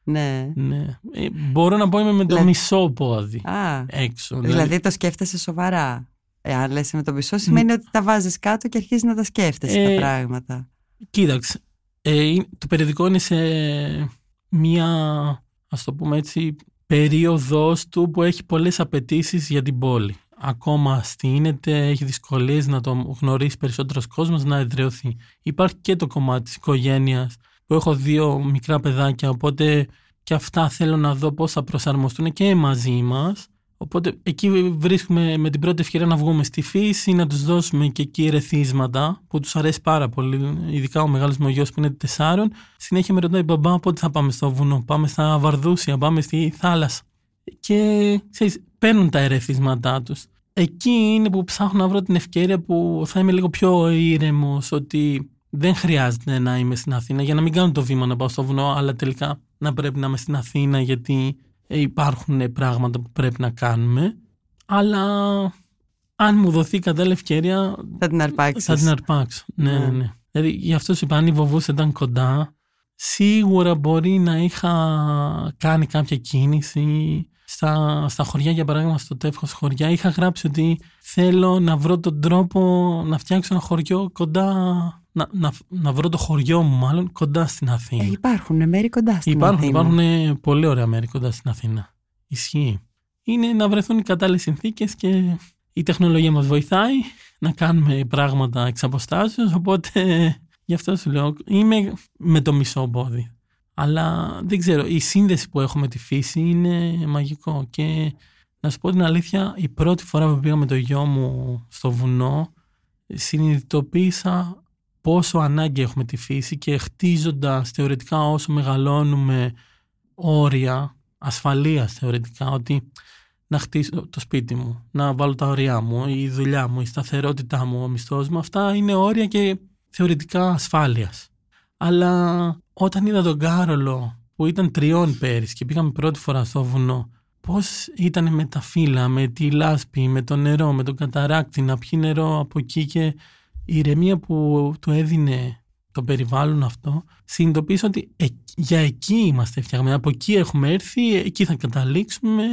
ναι. ναι. Ε, μπορώ να πω είμαι με το Δηλαδή- μισό πόδι Α, έξω. δηλαδή το σκέφτεσαι σοβαρά. Εάν λες με το μισό σημαίνει ότι τα βάζεις κάτω και αρχίζεις να τα σκέφτεσαι Ε, τα πράγματα. Κοίταξε, ε, είναι- το περιοδικό είναι σε μία, ας το πούμε έτσι, περίοδος του που έχει πολλές απαιτήσεις για την πόλη. Ακόμα στείνεται, έχει δυσκολίες να το γνωρίσει περισσότερος κόσμος, να εδραιωθεί. Υπάρχει και το κομμάτι της οικογένειας, που έχω δύο μικρά παιδάκια, οπότε και αυτά θέλω να δω πώς θα προσαρμοστούν και μαζί μας. Οπότε εκεί βρίσκουμε με την πρώτη ευκαιρία να βγούμε στη φύση, να τους δώσουμε και εκεί ερεθίσματα που τους αρέσει πάρα πολύ, ειδικά ο μεγάλος μου ο γιος που είναι τεσσάρων. Συνέχεια με ρωτάει μπαμπά πότε θα πάμε στο βουνό, πάμε στα Βαρδούσια, πάμε στη θάλασσα. Και ξέρεις, παίρνουν τα ερεθίσματά τους. Εκεί είναι που ψάχνω να βρω την ευκαιρία που θα είμαι λίγο πιο ήρεμος, ότι δεν χρειάζεται να είμαι στην Αθήνα για να μην κάνω το βήμα να πάω στο βουνό, αλλά τελικά να πρέπει να είμαι στην Αθήνα γιατί ε, υπάρχουν πράγματα που πρέπει να κάνουμε. Αλλά αν μου δοθεί κατάλληλη ευκαιρία Θα την αρπάξεις. θα την αρπάξω. Ναι, Ναι. ναι, ναι. Δηλαδή γι' αυτό σου είπα, αν η βοβούσα ήταν κοντά, σίγουρα μπορεί να είχα κάνει κάποια κίνηση. Στα, στα χωριά, για παράδειγμα, στο τεύχος χωριά, είχα γράψει ότι θέλω να βρω τον τρόπο να φτιάξω ένα χωριό κοντά, να, να, να βρω το χωριό μου μάλλον κοντά στην Αθήνα. Ε, υπάρχουν μέρη κοντά στην Υπάρχουν, Αθήνα. υπάρχουν ε, πολύ ωραία μέρη κοντά στην Αθήνα. Ισχύει. Είναι να βρεθούν οι κατάλληλες συνθήκες και η τεχνολογία μας βοηθάει να κάνουμε πράγματα εξ αποστάσεως, οπότε γι' αυτό σου λέω είμαι με το μισό πόδι. Αλλά δεν ξέρω, η σύνδεση που έχω με τη φύση είναι μαγικό και να σου πω την αλήθεια, η πρώτη φορά που πήγα με το γιο μου στο βουνό συνειδητοποίησα πόσο ανάγκη έχουμε τη φύση και χτίζοντας θεωρητικά όσο μεγαλώνουμε όρια ασφαλείας θεωρητικά ότι να χτίσω το σπίτι μου, να βάλω τα όρια μου, η δουλειά μου, η σταθερότητά μου, ο μισθός μου, αυτά είναι όρια και θεωρητικά ασφάλειας. Αλλά όταν είδα τον Κάρολο που ήταν τριών πέρυσι και πήγαμε πρώτη φορά στο βουνό, πώς ήταν με τα φύλλα, με τη λάσπη, με το νερό, με τον καταράκτη, να πιει νερό από εκεί και η ηρεμία που του έδινε το περιβάλλον αυτό, συνειδητοποίησα ότι ε- για εκεί είμαστε φτιαγμένοι. Από εκεί έχουμε έρθει, εκεί θα καταλήξουμε.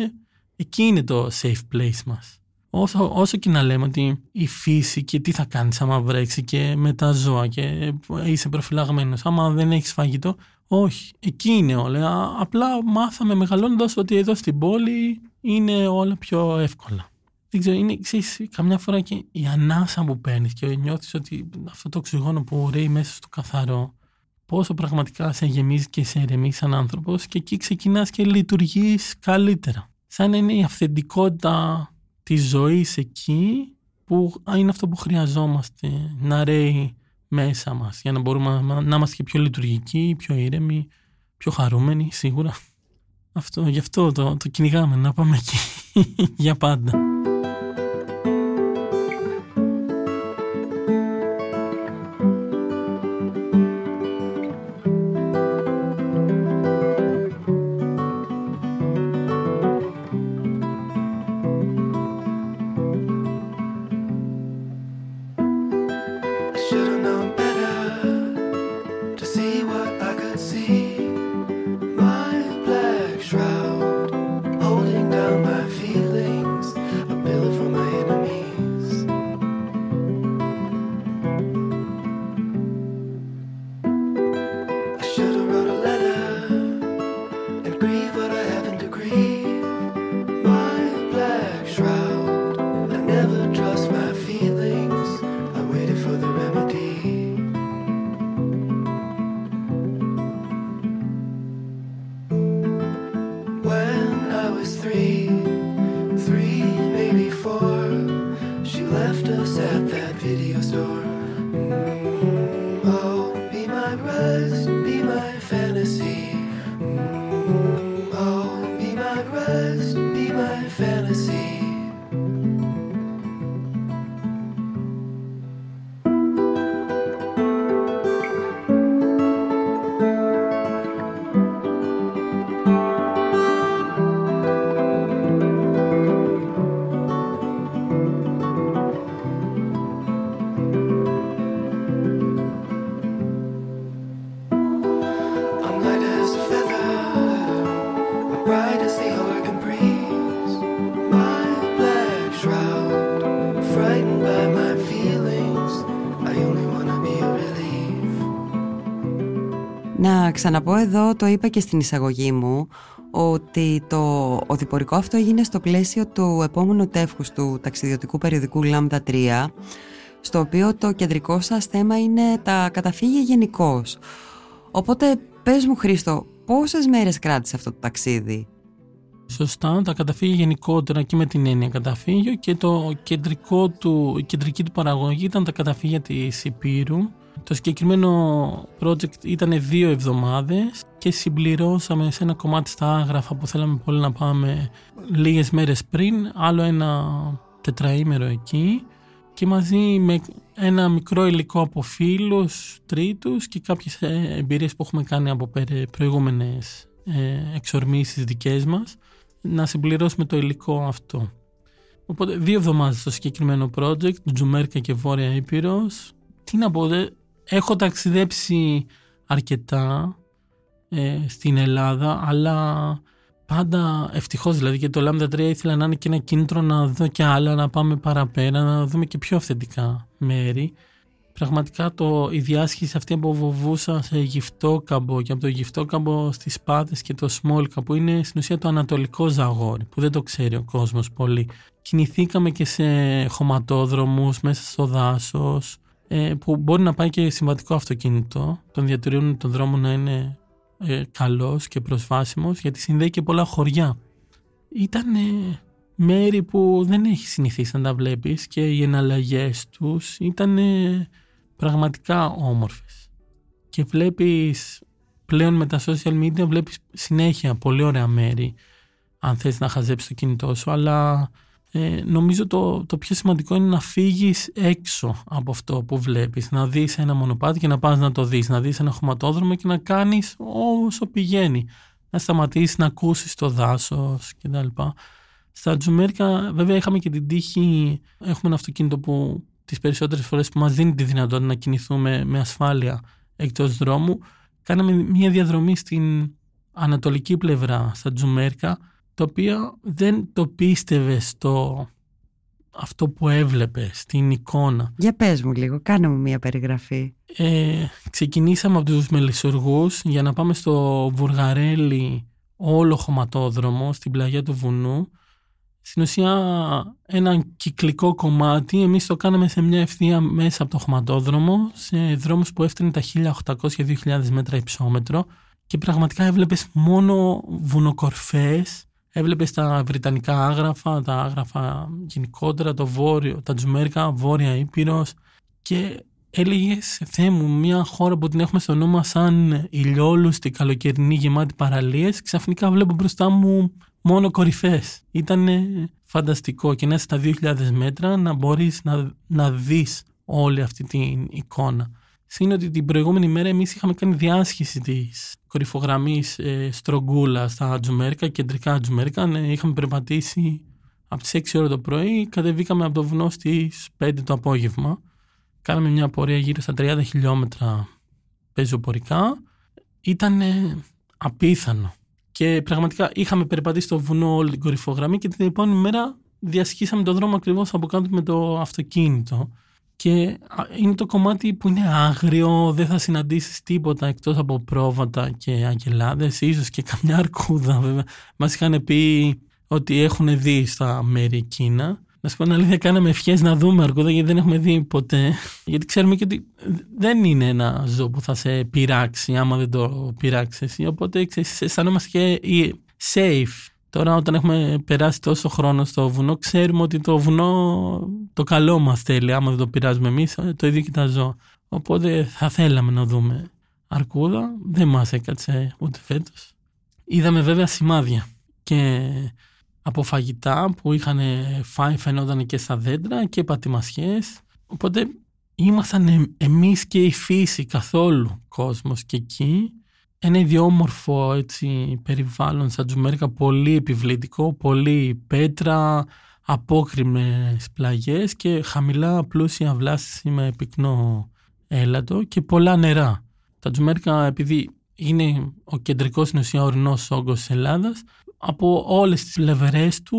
Εκεί είναι το safe place μας. Όσο, όσο και να λέμε ότι η φύση και τι θα κάνεις άμα βρέξει και με τα ζώα και είσαι προφυλαγμένος, άμα δεν έχεις φαγητό, όχι, εκεί είναι όλα. Α- Απλά μάθαμε μεγαλώνοντας ότι εδώ στην πόλη είναι όλα πιο εύκολα. Δεν ξέρω, είναι ξέρεις, καμιά φορά και η ανάσα που παίρνεις και νιώθεις ότι αυτό το οξυγόνο που ρέει μέσα στο καθαρό, πόσο πραγματικά σε γεμίζει και σε ηρεμεί σαν άνθρωπος και εκεί ξεκινάς και λειτουργείς καλύτερα. Σαν να είναι η αυθεντικότητα της ζωής εκεί που είναι αυτό που χρειαζόμαστε να ρέει μέσα μας για να μπορούμε να- να είμαστε και πιο λειτουργικοί, πιο ήρεμοι, πιο χαρούμενοι σίγουρα. Αυτό, γι' αυτό το, το κυνηγάμε, να πάμε εκεί για πάντα. free, but ξαναπώ εδώ, το είπα και στην εισαγωγή μου, ότι το οδηπορικό αυτό έγινε στο πλαίσιο του επόμενου τεύχους του ταξιδιωτικού περιοδικού Λάμδα 3, στο οποίο το κεντρικό σας θέμα είναι τα καταφύγια γενικώς. Οπότε πες μου Χρήστο, πόσες μέρες κράτησε αυτό το ταξίδι; Σωστά, τα καταφύγια γενικότερα και με την έννοια καταφύγιο και το κεντρικό του, η κεντρική του παραγωγή ήταν τα καταφύγια της Υπήρου. Το συγκεκριμένο project ήταν δύο εβδομάδες και συμπληρώσαμε σε ένα κομμάτι στα άγραφα που θέλαμε πολύ να πάμε λίγες μέρες πριν, άλλο ένα τετραήμερο εκεί και μαζί με ένα μικρό υλικό από φίλους τρίτους και κάποιες ε, εμπειρίες που έχουμε κάνει από περι- προηγούμενες ε, εξορμήσεις δικές μας να συμπληρώσουμε το υλικό αυτό. Οπότε δύο εβδομάδες στο συγκεκριμένο project, Τζουμέρκα και Βόρεια Ήπειρος. Τι να πω, δε, έχω ταξιδέψει αρκετά ε, στην Ελλάδα, αλλά πάντα ευτυχώς δηλαδή και το Lambda 3 ήθελα να είναι και ένα κίνητρο να δω και άλλα, να πάμε παραπέρα, να δούμε και πιο αυθεντικά μέρη. Πραγματικά το, η διάσχιση αυτή από Βοβούσα σε Γυφτόκαμπο και από το Γυφτόκαμπο στις Πάτες και το Σμόλκα που είναι στην ουσία το ανατολικό Ζαγόρι που δεν το ξέρει ο κόσμος πολύ. Κινηθήκαμε και σε χωματόδρομους μέσα στο δάσος ε, που μπορεί να πάει και συμβατικό αυτοκίνητο. Τον διατηρούν τον δρόμο να είναι ε, καλός και προσβάσιμος γιατί συνδέει και πολλά χωριά. Ήταν μέρη που δεν έχει συνηθίσει να τα βλέπεις και οι εναλλαγές τους ήταν πραγματικά όμορφες. Και βλέπεις πλέον με τα social media βλέπεις συνέχεια πολύ ωραία μέρη αν θες να χαζέψεις το κινητό σου αλλά ε, νομίζω το, το πιο σημαντικό είναι να φύγεις έξω από αυτό που βλέπεις. Να δεις ένα μονοπάτι και να πας να το δεις. Να δεις ένα χωματόδρομο και να κάνεις όσο πηγαίνει. Να σταματήσεις να ακούσεις το δάσος κτλ. Στα Τζουμέρικα βέβαια είχαμε και την τύχη έχουμε ένα αυτοκίνητο που τις περισσότερες φορές που μας δίνει τη δυνατότητα να κινηθούμε με ασφάλεια εκτός δρόμου. Κάναμε μια διαδρομή στην ανατολική πλευρά στα Τζουμέρκα το οποίο δεν το πίστευε στο αυτό που έβλεπε στην εικόνα. Για πες μου λίγο, κάνε μου μια περιγραφή. Ε, ξεκινήσαμε από τους Μελισσοργούς για να πάμε στο Βουργαρέλι όλο χωματόδρομο στην πλαγιά του βουνού. Στην ουσία ένα κυκλικό κομμάτι, εμείς το κάναμε σε μια ευθεία μέσα από το χωματόδρομο, σε δρόμους που έφτανε τα 1800-2000 μέτρα υψόμετρο και πραγματικά έβλεπες μόνο βουνοκορφές, έβλεπες τα βρυτανικά άγραφα, τα άγραφα γενικότερα, το βόρειο, τα τζουμέρικα, βόρεια Ήπειρος και έλεγες Θεέ μου, μια χώρα που την έχουμε στο νου μας σαν ηλιόλουστη, καλοκαιρινή, γεμάτη παραλίες, ξαφνικά βλέπω μπροστά μου μόνο κορυφές. Ήταν φανταστικό και να είσαι στα 2.000 μέτρα να μπορείς να, να δεις όλη αυτή την εικόνα. Συν ότι την προηγούμενη μέρα εμείς είχαμε κάνει διάσχεση της κορυφογραμμής ε, Στρογγούλα στα Τζουμέρικα, κεντρικά Τζουμέρικα. Ε, είχαμε περπατήσει από τις 6 ώρα το πρωί, κατεβήκαμε από το βουνό στις 5 το απόγευμα. Κάναμε μια πορεία γύρω στα 30 χιλιόμετρα πεζοπορικά. Ήταν απίθανο. Και πραγματικά είχαμε περπατήσει στο βουνό όλη την κορυφογραμμή και την επόμενη μέρα διασχίσαμε τον δρόμο ακριβώς από κάτω με το αυτοκίνητο. Και είναι το κομμάτι που είναι άγριο, δεν θα συναντήσεις τίποτα εκτός από πρόβατα και αγελάδες, ίσως και καμιά αρκούδα βέβαια. Μας είχαν πει ότι έχουν δει στα μέρη εκείνα. Να σου πω την αλήθεια, κάναμε ευχές να δούμε αρκούδα γιατί δεν έχουμε δει ποτέ. Γιατί ξέρουμε και ότι δεν είναι ένα ζώο που θα σε πειράξει άμα δεν το πειράξεις εσύ. Οπότε ξέρεις, αισθανόμαστε και safe. Τώρα όταν έχουμε περάσει τόσο χρόνο στο βουνό ξέρουμε ότι το βουνό το καλό μας θέλει άμα δεν το πειράζουμε εμείς το ίδιο και τα ζώα. Οπότε θα θέλαμε να δούμε αρκούδα. Δεν μας έκατσε ούτε φέτος. Είδαμε βέβαια σημάδια και από φαγητά που είχαν φάει φαινόταν και στα δέντρα και πατημασιές. Οπότε ήμασταν ε- εμείς και η φύση καθόλου κόσμος και εκεί. Ένα ιδιόμορφο έτσι, περιβάλλον σαν Τζουμέρικα, πολύ επιβλητικό, πολύ πέτρα, απόκριμες πλαγιές και χαμηλά πλούσια βλάστηση με πυκνό έλατο και πολλά νερά. Τα Τζουμέρικα επειδή είναι ο κεντρικός στην ουσία ορεινός όγκος της Ελλάδας, από όλες τις λεβερές του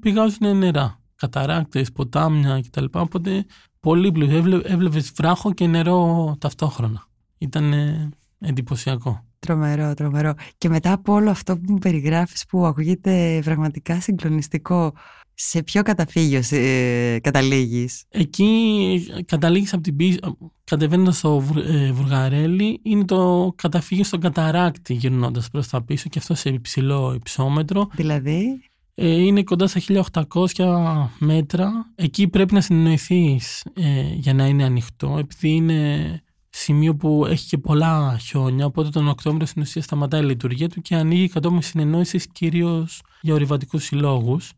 πηγάζουν νερά. Καταράκτες, ποτάμια κτλ. Οπότε πολύ πλούσιο. Έβλε, έβλεπες βράχο και νερό ταυτόχρονα. Ήταν ε, εντυπωσιακό. Τρομερό, τρομερό. Και μετά από όλο αυτό που μου περιγράφεις που ακούγεται πραγματικά συγκλονιστικό, σε ποιο καταφύγιο ε, καταλήγεις; Εκεί καταλήγεις από την πίσω, κατεβαίνοντας στο Βου- ε, Βουργαρέλι, είναι το καταφύγιο στον Καταράκτη γυρνώντας προς τα πίσω και αυτό σε υψηλό υψόμετρο. Δηλαδή, Ε, είναι κοντά στα 1800 μέτρα. Εκεί πρέπει να συνεννοηθείς ε, για να είναι ανοιχτό, επειδή είναι σημείο που έχει και πολλά χιόνια, οπότε τον Οκτώβριο στην ουσία σταματάει η λειτουργία του και ανοίγει κατόπιν συνεννόησης κυρίως για ορειβατικούς συλλόγους.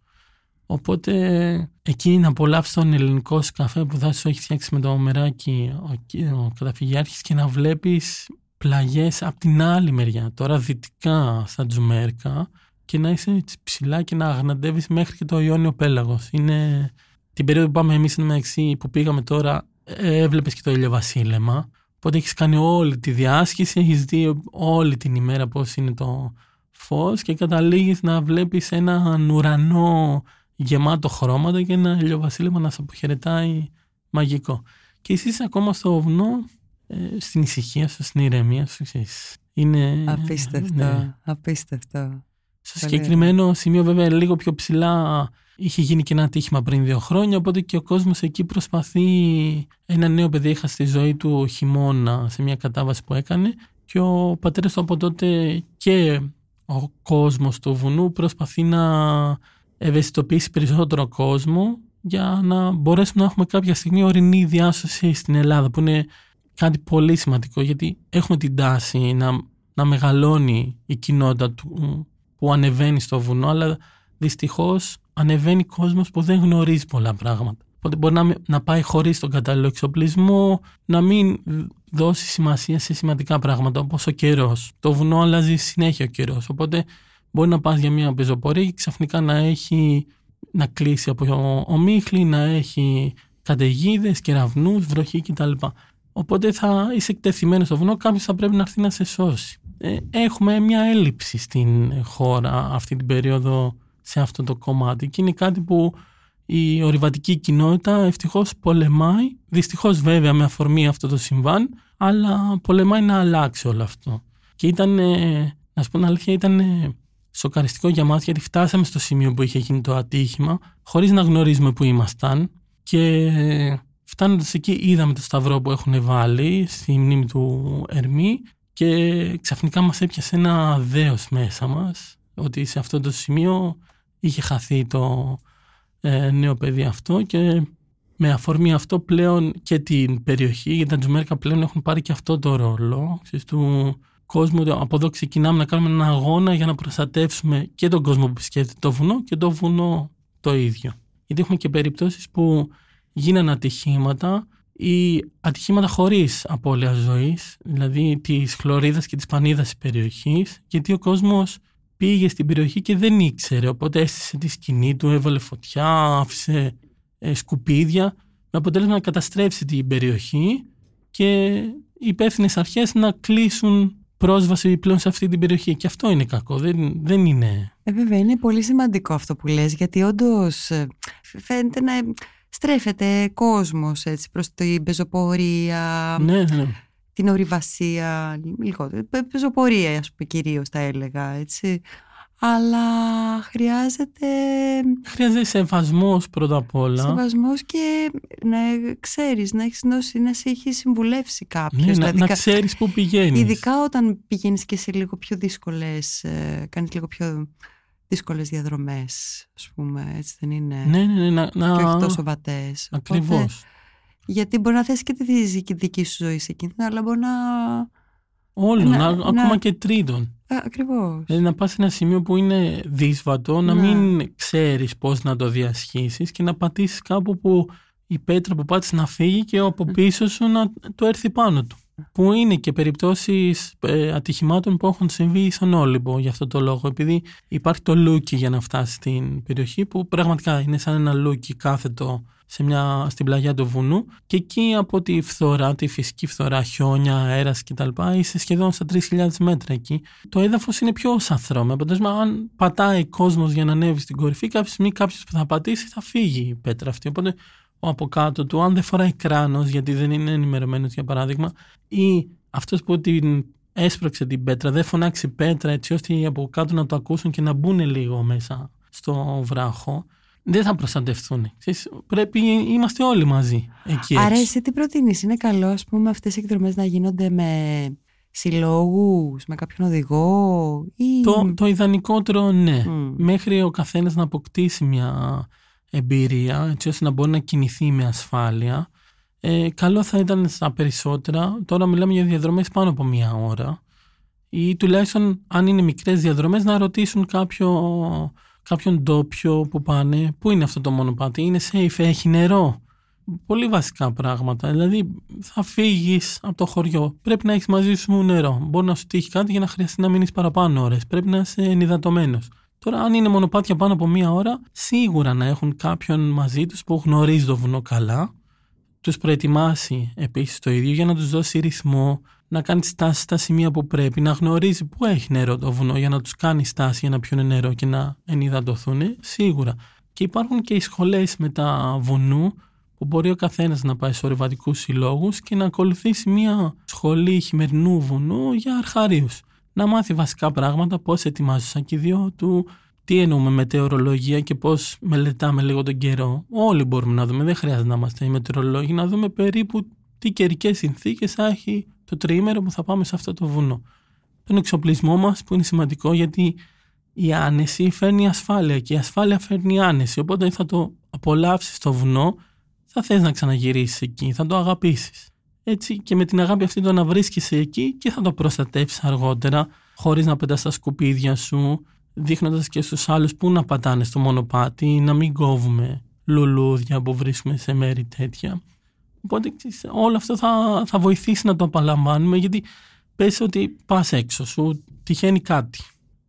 Οπότε εκεί να απολαύσει τον ελληνικό σου καφέ που θα σου έχει φτιάξει με το μεράκι ο, ο καταφυγιάρχης και να βλέπεις πλαγιές από την άλλη μεριά, τώρα δυτικά στα Τζουμέρκα και να είσαι έτσι ψηλά και να αγναντεύεις μέχρι και το Ιόνιο Πέλαγος. Είναι την περίοδο που πάμε εμείς στην μεταξύ που πήγαμε τώρα ε, έβλεπες και το ηλιοβασίλεμα οπότε έχεις κάνει όλη τη διάσκηση, έχεις δει όλη την ημέρα πώς είναι το φως και καταλήγεις να βλέπεις έναν ουρανό γεμάτο χρώματα και ένα ηλιοβασίλεμα να σε αποχαιρετάει μαγικό. Και εσύ είσαι ακόμα στο βουνό, ε, στην ησυχία σου, στην ηρεμία σου, ξέρεις. Είναι, απίστευτο, ναι. απίστευτο. Στο Πολύ συγκεκριμένο σημείο βέβαια λίγο πιο ψηλά είχε γίνει και ένα ατύχημα πριν δύο χρόνια οπότε και ο κόσμος εκεί προσπαθεί ένα νέο παιδί είχα στη ζωή του χειμώνα σε μια κατάβαση που έκανε και ο πατέρας του από τότε και ο κόσμος του βουνού προσπαθεί να ευαισθητοποιήσει περισσότερο κόσμο για να μπορέσουμε να έχουμε κάποια στιγμή ορεινή διάσωση στην Ελλάδα που είναι κάτι πολύ σημαντικό γιατί έχουμε την τάση να, να μεγαλώνει η κοινότητα του, που ανεβαίνει στο βουνό αλλά δυστυχώς ανεβαίνει κόσμος που δεν γνωρίζει πολλά πράγματα. Οπότε μπορεί να, μην- να πάει χωρίς τον κατάλληλο εξοπλισμό, να μην δώσει σημασία σε σημαντικά πράγματα όπως ο καιρός. Το βουνό αλλάζει συνέχεια ο καιρός, οπότε μπορεί να πας για μια πεζοπορία και ξαφνικά να έχει να κλείσει από ομίχλη, να έχει καταιγίδες, κεραυνούς, βροχή κτλ. Οπότε θα είσαι εκτεθειμένος στο βουνό, κάποιος θα πρέπει να έρθει να σε σώσει. Ε, έχουμε μια έλλειψη στην χώρα αυτή την περίοδο σε αυτό το κομμάτι και είναι κάτι που η ορειβατική κοινότητα ευτυχώς πολεμάει, δυστυχώς βέβαια με αφορμή αυτό το συμβάν, αλλά πολεμάει να αλλάξει όλο αυτό. Και ήταν, ε, να σου πω την αλήθεια, ήταν ε, σοκαριστικό για μας γιατί φτάσαμε στο σημείο που είχε γίνει το ατύχημα χωρίς να γνωρίζουμε που ήμασταν και φτάνοντας εκεί είδαμε το σταυρό που έχουν βάλει στη μνήμη του Ερμή και ξαφνικά μας έπιασε ένα δέος μέσα μας ότι σε αυτό το σημείο είχε χαθεί το ε, νέο παιδί αυτό και με αφορμή αυτό πλέον και την περιοχή, γιατί τα Τζουμέρκα πλέον έχουν πάρει και αυτό το ρόλο ξέρεις, του κόσμου. ότι Από εδώ ξεκινάμε να κάνουμε έναν αγώνα για να προστατεύσουμε και τον κόσμο που επισκέπτεται το βουνό και το βουνό το ίδιο. Γιατί έχουμε και περιπτώσεις που γίνανε ατυχήματα ή ατυχήματα χωρίς απώλεια ζωής, δηλαδή της χλωρίδας και της πανίδας της περιοχής, γιατί ο κόσμος πήγε στην περιοχή και δεν ήξερε, οπότε έστησε τη σκηνή του, έβαλε φωτιά, άφησε ε, σκουπίδια, με αποτέλεσμα να καταστρέψει την περιοχή και οι υπεύθυνες αρχές να κλείσουν πρόσβαση πλέον σε αυτή την περιοχή. Και αυτό είναι κακό, δεν, δεν είναι... Ε, βέβαια, είναι πολύ σημαντικό αυτό που λες, γιατί όντως ε, φαίνεται να στρέφεται κόσμος έτσι, προς την πεζοπορία, Ναι, ναι, ναι. Την ορειβασία, λιγότερο. Πε- Πεζοπορία, ας πούμε, κυρίως τα έλεγα, έτσι. Αλλά χρειάζεται Χρειάζεται σεβασμός πρώτα απ' όλα. σεβασμός και να ξέρεις, να έχεις γνώση, να σε έχει συμβουλεύσει κάποιος. Ναι, να, Δηλαδή, να κα- ξέρεις που πηγαίνεις. Ειδικά όταν πηγαίνεις και σε λίγο πιο δύσκολες, ε, κάνεις λίγο πιο δύσκολες διαδρομές, ας πούμε, έτσι δεν είναι. Ναι, ναι, ναι, να, Και όχι να... τόσο βατές. Οπότε, Ακριβώς. Γιατί μπορεί να θες και τη δική- δική σου ζωή σε κίνδυνο, αλλά μπορεί να, Όλων, Να- α- να- ακόμα και τρίτων. Α, ακριβώς. Δηλαδή να πας σε ένα σημείο που είναι δύσβατο, να Ναι. μην ξέρεις πώς να το διασχίσεις και να πατήσεις κάπου που η πέτρα που πάτησες να φύγει και από πίσω σου να το έρθει πάνω του. Που είναι και περιπτώσεις ε, ατυχημάτων που έχουν συμβεί στον Όλυμπο για αυτό το λόγο. Επειδή υπάρχει το λούκι για να φτάσει στην περιοχή που πραγματικά είναι σαν ένα λούκι κάθετο σε μια, στην πλαγιά του βουνού και εκεί από τη φθορά, τη φυσική φθορά, χιόνια, αέρας κτλ. είσαι σχεδόν στα 3.000 μέτρα εκεί. Το έδαφος είναι πιο σαθρό. Με αποτέλεσμα, αν πατάει κόσμος για να ανέβει στην κορυφή, κάποια στιγμή κάποιος που θα πατήσει θα φύγει η πέτρα αυτή. Οπότε ο από κάτω του, αν δεν φοράει κράνος γιατί δεν είναι ενημερωμένος για παράδειγμα, ή αυτός που την έσπρωξε την πέτρα, δεν φωνάξει πέτρα έτσι ώστε οι από κάτω να το ακούσουν και να μπουν λίγο μέσα στο βράχο, δεν θα προστατευτούν. Ξέρεις, πρέπει, είμαστε όλοι μαζί εκεί Άρα έξω. εσύ τι προτείνεις, είναι καλό ας πούμε αυτές οι εκδρομές να γίνονται με συλλόγους, με κάποιον οδηγό ή... Το, το ιδανικότερο ναι. Μμ. Μέχρι ο καθένας να αποκτήσει μια εμπειρία έτσι ώστε να μπορεί να κινηθεί με ασφάλεια. Ε, καλό θα ήταν στα περισσότερα, τώρα μιλάμε για διαδρομές πάνω από μία ώρα ή τουλάχιστον αν είναι μικρές διαδρομές να ρωτήσουν κάποιο, κάποιον ντόπιο που πάνε πού είναι αυτό το μονοπάτι, είναι safe, έχει νερό; Πολύ βασικά πράγματα. Δηλαδή, θα φύγεις από το χωριό. Πρέπει να έχεις μαζί σου νερό. Μπορεί να σου τύχει κάτι για να χρειαστεί να μείνεις παραπάνω ώρες. Πρέπει να είσαι ενυδατωμένος. Τώρα, αν είναι μονοπάτια πάνω από μία ώρα, σίγουρα να έχουν κάποιον μαζί τους που γνωρίζει το βουνό καλά. Τους προετοιμάσει επίσης το ίδιο για να τους δώσει ρυθμό, να κάνει στάση στα σημεία που πρέπει, να γνωρίζει πού έχει νερό το βουνό για να τους κάνει στάση για να πιούν νερό και να ενυδατωθούν. Σίγουρα. Και υπάρχουν και οι σχολές μετά βουνού που μπορεί ο καθένας να πάει σε ορειβατικούς συλλόγους και να ακολουθήσει μια σχολή χειμερινού βουνού για αρχαρίους. Να μάθει βασικά πράγματα, πώς ετοιμάζει το σακιδιό του, τι εννοούμε μετεωρολογία και πώς μελετάμε λίγο τον καιρό. Όλοι μπορούμε να δούμε, δεν χρειάζεται να είμαστε οι μετεωρολόγοι, να δούμε περίπου τι καιρικές συνθήκες θα έχει το τριήμερο που θα πάμε σε αυτό το βουνό. Τον εξοπλισμό μας που είναι σημαντικό γιατί η άνεση φέρνει ασφάλεια και η ασφάλεια φέρνει άνεση. Οπότε θα το απολαύσεις στο βουνό θα θες να ξαναγυρίσεις εκεί, θα το αγαπήσεις. Έτσι και με την αγάπη αυτή το να βρίσκεσαι εκεί και θα το προστατεύσεις αργότερα χωρίς να πετάς τα σκουπίδια σου, δείχνοντας και στους άλλους πού να πατάνε στο μονοπάτι, να μην κόβουμε λουλούδια που βρίσκουμε σε μέρη τέτοια. Οπότε ξέρεις, όλο αυτό θα, θα βοηθήσει να το απαλαμβάνουμε γιατί πες ότι πας έξω σου, τυχαίνει κάτι.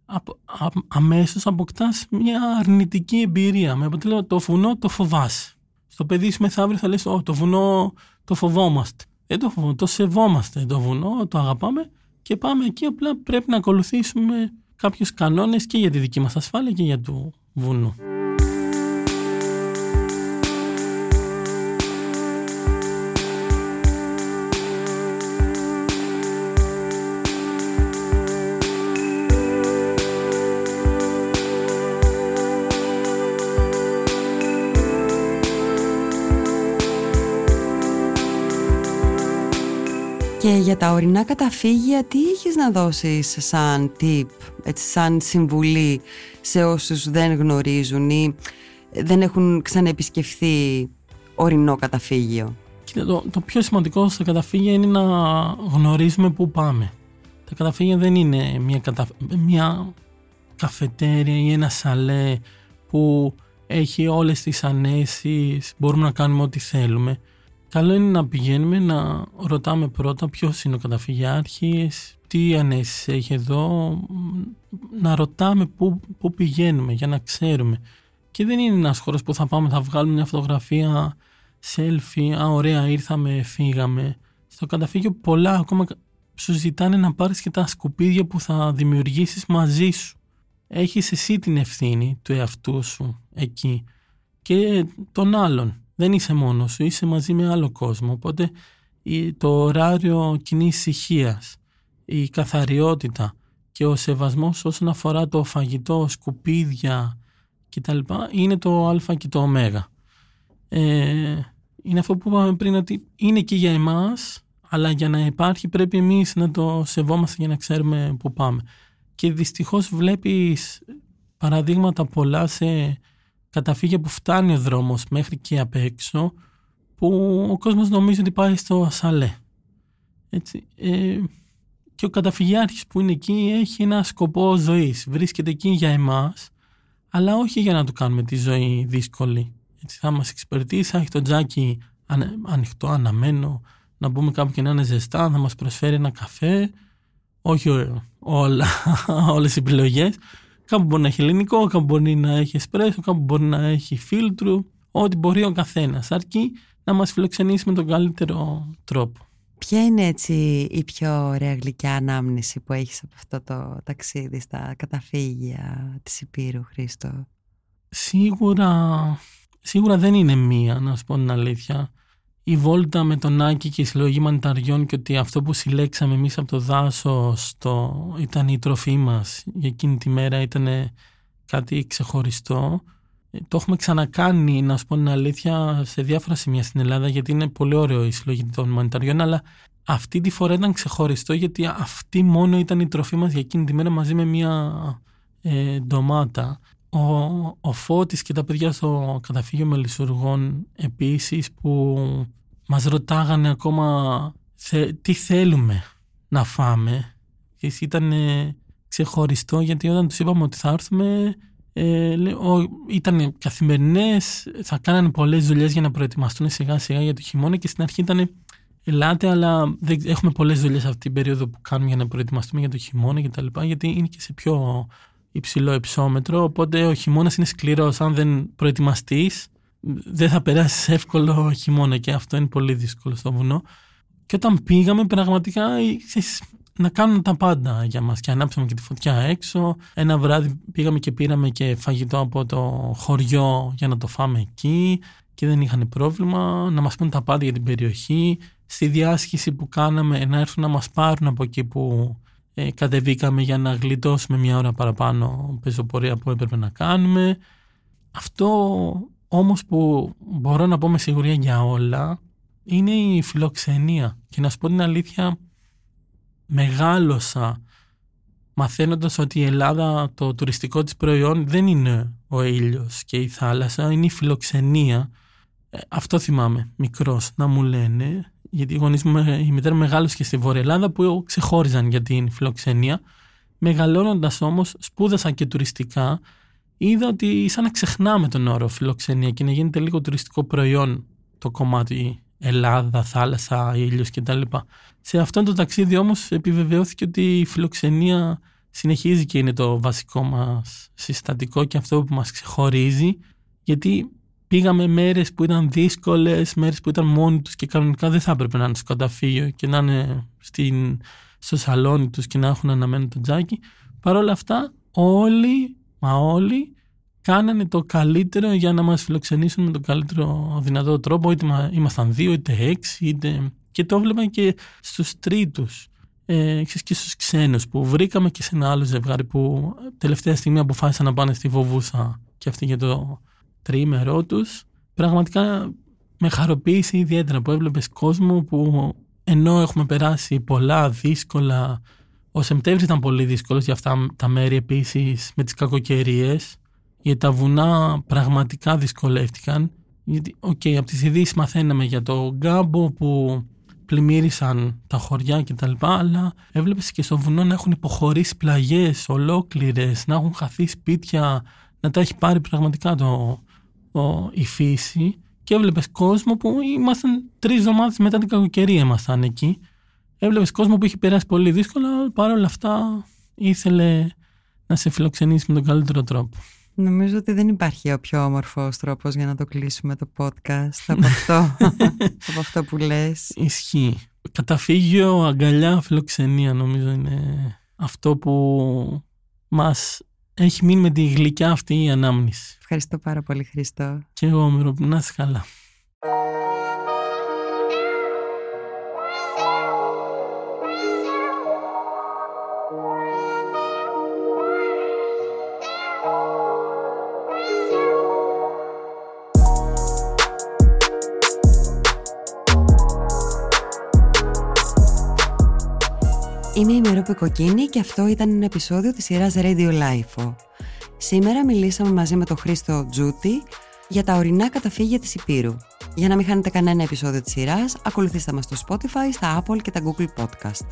Απο, α, αμέσως αποκτάς μια αρνητική εμπειρία. Με αποτέλεσμα το βουνό το φοβάσαι στο παιδί σου μεθαύριο θα λες «Ω, το βουνό το φοβόμαστε». Δεν το φοβόμαστε, το σεβόμαστε το βουνό, το αγαπάμε και πάμε εκεί απλά πρέπει να ακολουθήσουμε κάποιους κανόνες και για τη δική μας ασφάλεια και για το βουνό. Και για τα ορεινά καταφύγια τι είχες να δώσεις σαν tip, έτσι, σαν συμβουλή σε όσους δεν γνωρίζουν ή δεν έχουν ξαναεπισκεφθεί ορεινό καταφύγιο; Κοίτα, το, το πιο σημαντικό στα καταφύγια είναι να γνωρίζουμε πού πάμε. Τα καταφύγια δεν είναι μια, κατα... μια καφετέρια ή ένα σαλέ που έχει όλες τις ανέσεις, μπορούμε να κάνουμε ό,τι θέλουμε. Καλό είναι να πηγαίνουμε να ρωτάμε πρώτα ποιος είναι ο καταφυγιάρχης, τι ανέσεις έχει εδώ, να ρωτάμε πού, πού πηγαίνουμε για να ξέρουμε. Και δεν είναι ένας χώρος που θα πάμε, θα βγάλουμε μια φωτογραφία, selfie, α ωραία ήρθαμε, φύγαμε. Στο καταφύγιο πολλά ακόμα σου ζητάνε να πάρεις και τα σκουπίδια που θα δημιουργήσεις μαζί σου. Έχεις εσύ την ευθύνη του εαυτού σου εκεί και των άλλων. Δεν είσαι μόνος σου, είσαι μαζί με άλλο κόσμο. Οπότε το ωράριο κοινή ησυχίας, η καθαριότητα και ο σεβασμός όσον αφορά το φαγητό, σκουπίδια κτλ. είναι το α και το ω. Ε, είναι αυτό που είπαμε πριν ότι είναι και για εμάς αλλά για να υπάρχει πρέπει εμείς να το σεβόμαστε για να ξέρουμε που πάμε. Και δυστυχώς βλέπεις παραδείγματα πολλά σε καταφύγια που φτάνει ο δρόμος μέχρι και απ' έξω που ο κόσμος νομίζει ότι πάει στο σαλέ. Έτσι, ε, και ο καταφυγιάρχης που είναι εκεί έχει ένα σκοπό ζωής. Βρίσκεται εκεί για εμάς, αλλά όχι για να του κάνουμε τη ζωή δύσκολη. Έτσι θα μας εξυπηρετήσει, θα έχει το τζάκι ανε- ανοιχτό, αναμένο, να μπούμε κάπου και να είναι ζεστά, θα μας προσφέρει ένα καφέ, όχι ε, όλα, όλες οι επιλογές. Κάπου μπορεί να έχει ελληνικό, κάπου μπορεί να έχει εσπρέσο, κάπου μπορεί να έχει φίλτρου, ό,τι μπορεί ο καθένας, αρκεί να μας φιλοξενήσει με τον καλύτερο τρόπο. Ποια είναι έτσι η πιο ωραία γλυκιά ανάμνηση που έχεις από αυτό το ταξίδι στα καταφύγια της Υπήρου, Χρήστο; Σίγουρα, σίγουρα δεν είναι μία, να σου πω την αλήθεια. Η βόλτα με τον Άκη και η συλλογή μανιταριών και ότι αυτό που συλλέξαμε εμείς από το δάσος το, ήταν η τροφή μας για εκείνη τη μέρα ήταν κάτι ξεχωριστό. Ε, Το έχουμε ξανακάνει, να σου πω την αλήθεια, σε διάφορα σημεία στην Ελλάδα γιατί είναι πολύ ωραίο η συλλογή των μανιταριών αλλά αυτή τη φορά ήταν ξεχωριστό γιατί αυτή μόνο ήταν η τροφή μας για εκείνη τη μέρα μαζί με μια ε, ντομάτα. Ο, ο Φώτης και τα παιδιά στο καταφύγιο Μελισσουργών επίσης που μας ρωτάγανε ακόμα θε- τι θέλουμε να φάμε. Και ήταν ε, ξεχωριστό γιατί όταν τους είπαμε ότι θα έρθουμε ε, λέ- ο- ήταν καθημερινές, θα κάνανε πολλές δουλειές για να προετοιμαστούν σιγά σιγά για το χειμώνα και στην αρχή ήταν ελάτε αλλά δεν, έχουμε πολλές δουλειές αυτή την περίοδο που κάνουμε για να προετοιμαστούμε για το χειμώνα και τα λοιπά γιατί είναι και σε πιο υψηλό υψόμετρο οπότε ο χειμώνας είναι σκληρός. Αν δεν προετοιμαστείς δεν θα περάσεις εύκολο χειμώνα και αυτό είναι πολύ δύσκολο στο βουνό. Και όταν πήγαμε πραγματικά ε, ξέρεις, να κάνουν τα πάντα για μας. Και ανάψαμε και τη φωτιά έξω. Ένα βράδυ πήγαμε και πήραμε και φαγητό από το χωριό για να το φάμε εκεί και δεν είχαν πρόβλημα. Να μας πούν τα πάντα για την περιοχή. Στη διάσχηση που κάναμε να έρθουν να μας πάρουν από εκεί που ε, κατεβήκαμε για να γλιτώσουμε μια ώρα παραπάνω πεζοπορία που έπρεπε να κάνουμε. Αυτό όμως που μπορώ να πω με σιγουριά για όλα είναι η φιλοξενία. Και να σου πω την αλήθεια, μεγάλωσα μαθαίνοντας ότι η Ελλάδα το τουριστικό της προϊόν δεν είναι ο ήλιος και η θάλασσα, είναι η φιλοξενία. Ε, αυτό θυμάμαι μικρός να μου λένε γιατί οι γονείς μου, η μητέρα μεγάλωσε και στη Βόρεια Ελλάδα που ξεχώριζαν για την φιλοξενία. Μεγαλώνοντας όμως, σπούδασα και τουριστικά, είδα ότι σαν να ξεχνάμε τον όρο φιλοξενία και να γίνεται λίγο τουριστικό προϊόν το κομμάτι Ελλάδα, θάλασσα, ήλιος κτλ. Σε αυτό το ταξίδι όμως επιβεβαιώθηκε ότι η φιλοξενία συνεχίζει και είναι το βασικό μας συστατικό και αυτό που μας ξεχωρίζει γιατί πήγαμε μέρες που ήταν δύσκολες, μέρες που ήταν μόνοι τους και κανονικά δεν θα έπρεπε να είναι στο καταφύγιο και να είναι στην, στο σαλόνι τους και να έχουν αναμένο το τζάκι. Παρ' όλα αυτά όλοι, μα όλοι, κάνανε το καλύτερο για να μας φιλοξενήσουν με τον καλύτερο δυνατό τρόπο, είτε μα- ήμασταν δύο, είτε έξι, είτε... και το βλέπα και στους τρίτους ε, ξέρεις, και στους ξένους που βρήκαμε και σε ένα άλλο ζευγάρι που τελευταία στιγμή αποφάσισαν να πάνε στη Βοβούσα και αυτή για το τριήμερό τους πραγματικά με χαροποίησε ιδιαίτερα που έβλεπες κόσμο που ενώ έχουμε περάσει πολλά δύσκολα ο Σεπτέμβρης ήταν πολύ δύσκολος για αυτά τα μέρη επίσης με τις κακοκαιρίες γιατί τα βουνά πραγματικά δυσκολεύτηκαν. Γιατί, οκ, από τις ειδήσεις μαθαίναμε για τον κάμπο που πλημμύρισαν τα χωριά και τα λοιπά, αλλά έβλεπες και στο βουνό να έχουν υποχωρήσει πλαγιές ολόκληρες, να έχουν χαθεί σπίτια, να τα έχει πάρει πραγματικά το, ο, η φύση και έβλεπες κόσμο που ήμασταν τρεις εβδομάδες μετά την κακοκαιρία ήμασταν εκεί. Έβλεπες κόσμο που είχε περάσει πολύ δύσκολα, αλλά παρόλα αυτά ήθελε να σε φιλοξενήσει με τον καλύτερο τρόπο. Νομίζω ότι δεν υπάρχει ο πιο όμορφος τρόπος για να το κλείσουμε το podcast από αυτό, από αυτό που λες. Ισχύει. Καταφύγιο, αγκαλιά, φιλοξενία νομίζω είναι αυτό που μας έχει μείνει με τη γλυκιά αυτή η ανάμνηση. Ευχαριστώ πάρα πολύ Χριστό. Και εγώ Μύρο, να είσαι καλά. Είμαι η Μερόπη Κοκκίνη και αυτό ήταν ένα επεισόδιο της σειράς Radio Life. Σήμερα μιλήσαμε μαζί με τον Χρήστο Τζούτη για τα ορεινά καταφύγια της Υπήρου. Για να μην χάνετε κανένα επεισόδιο της σειράς, ακολουθήστε μας στο Spotify, στα Apple και τα Google Podcast.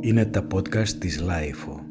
Είναι τα podcast της Life.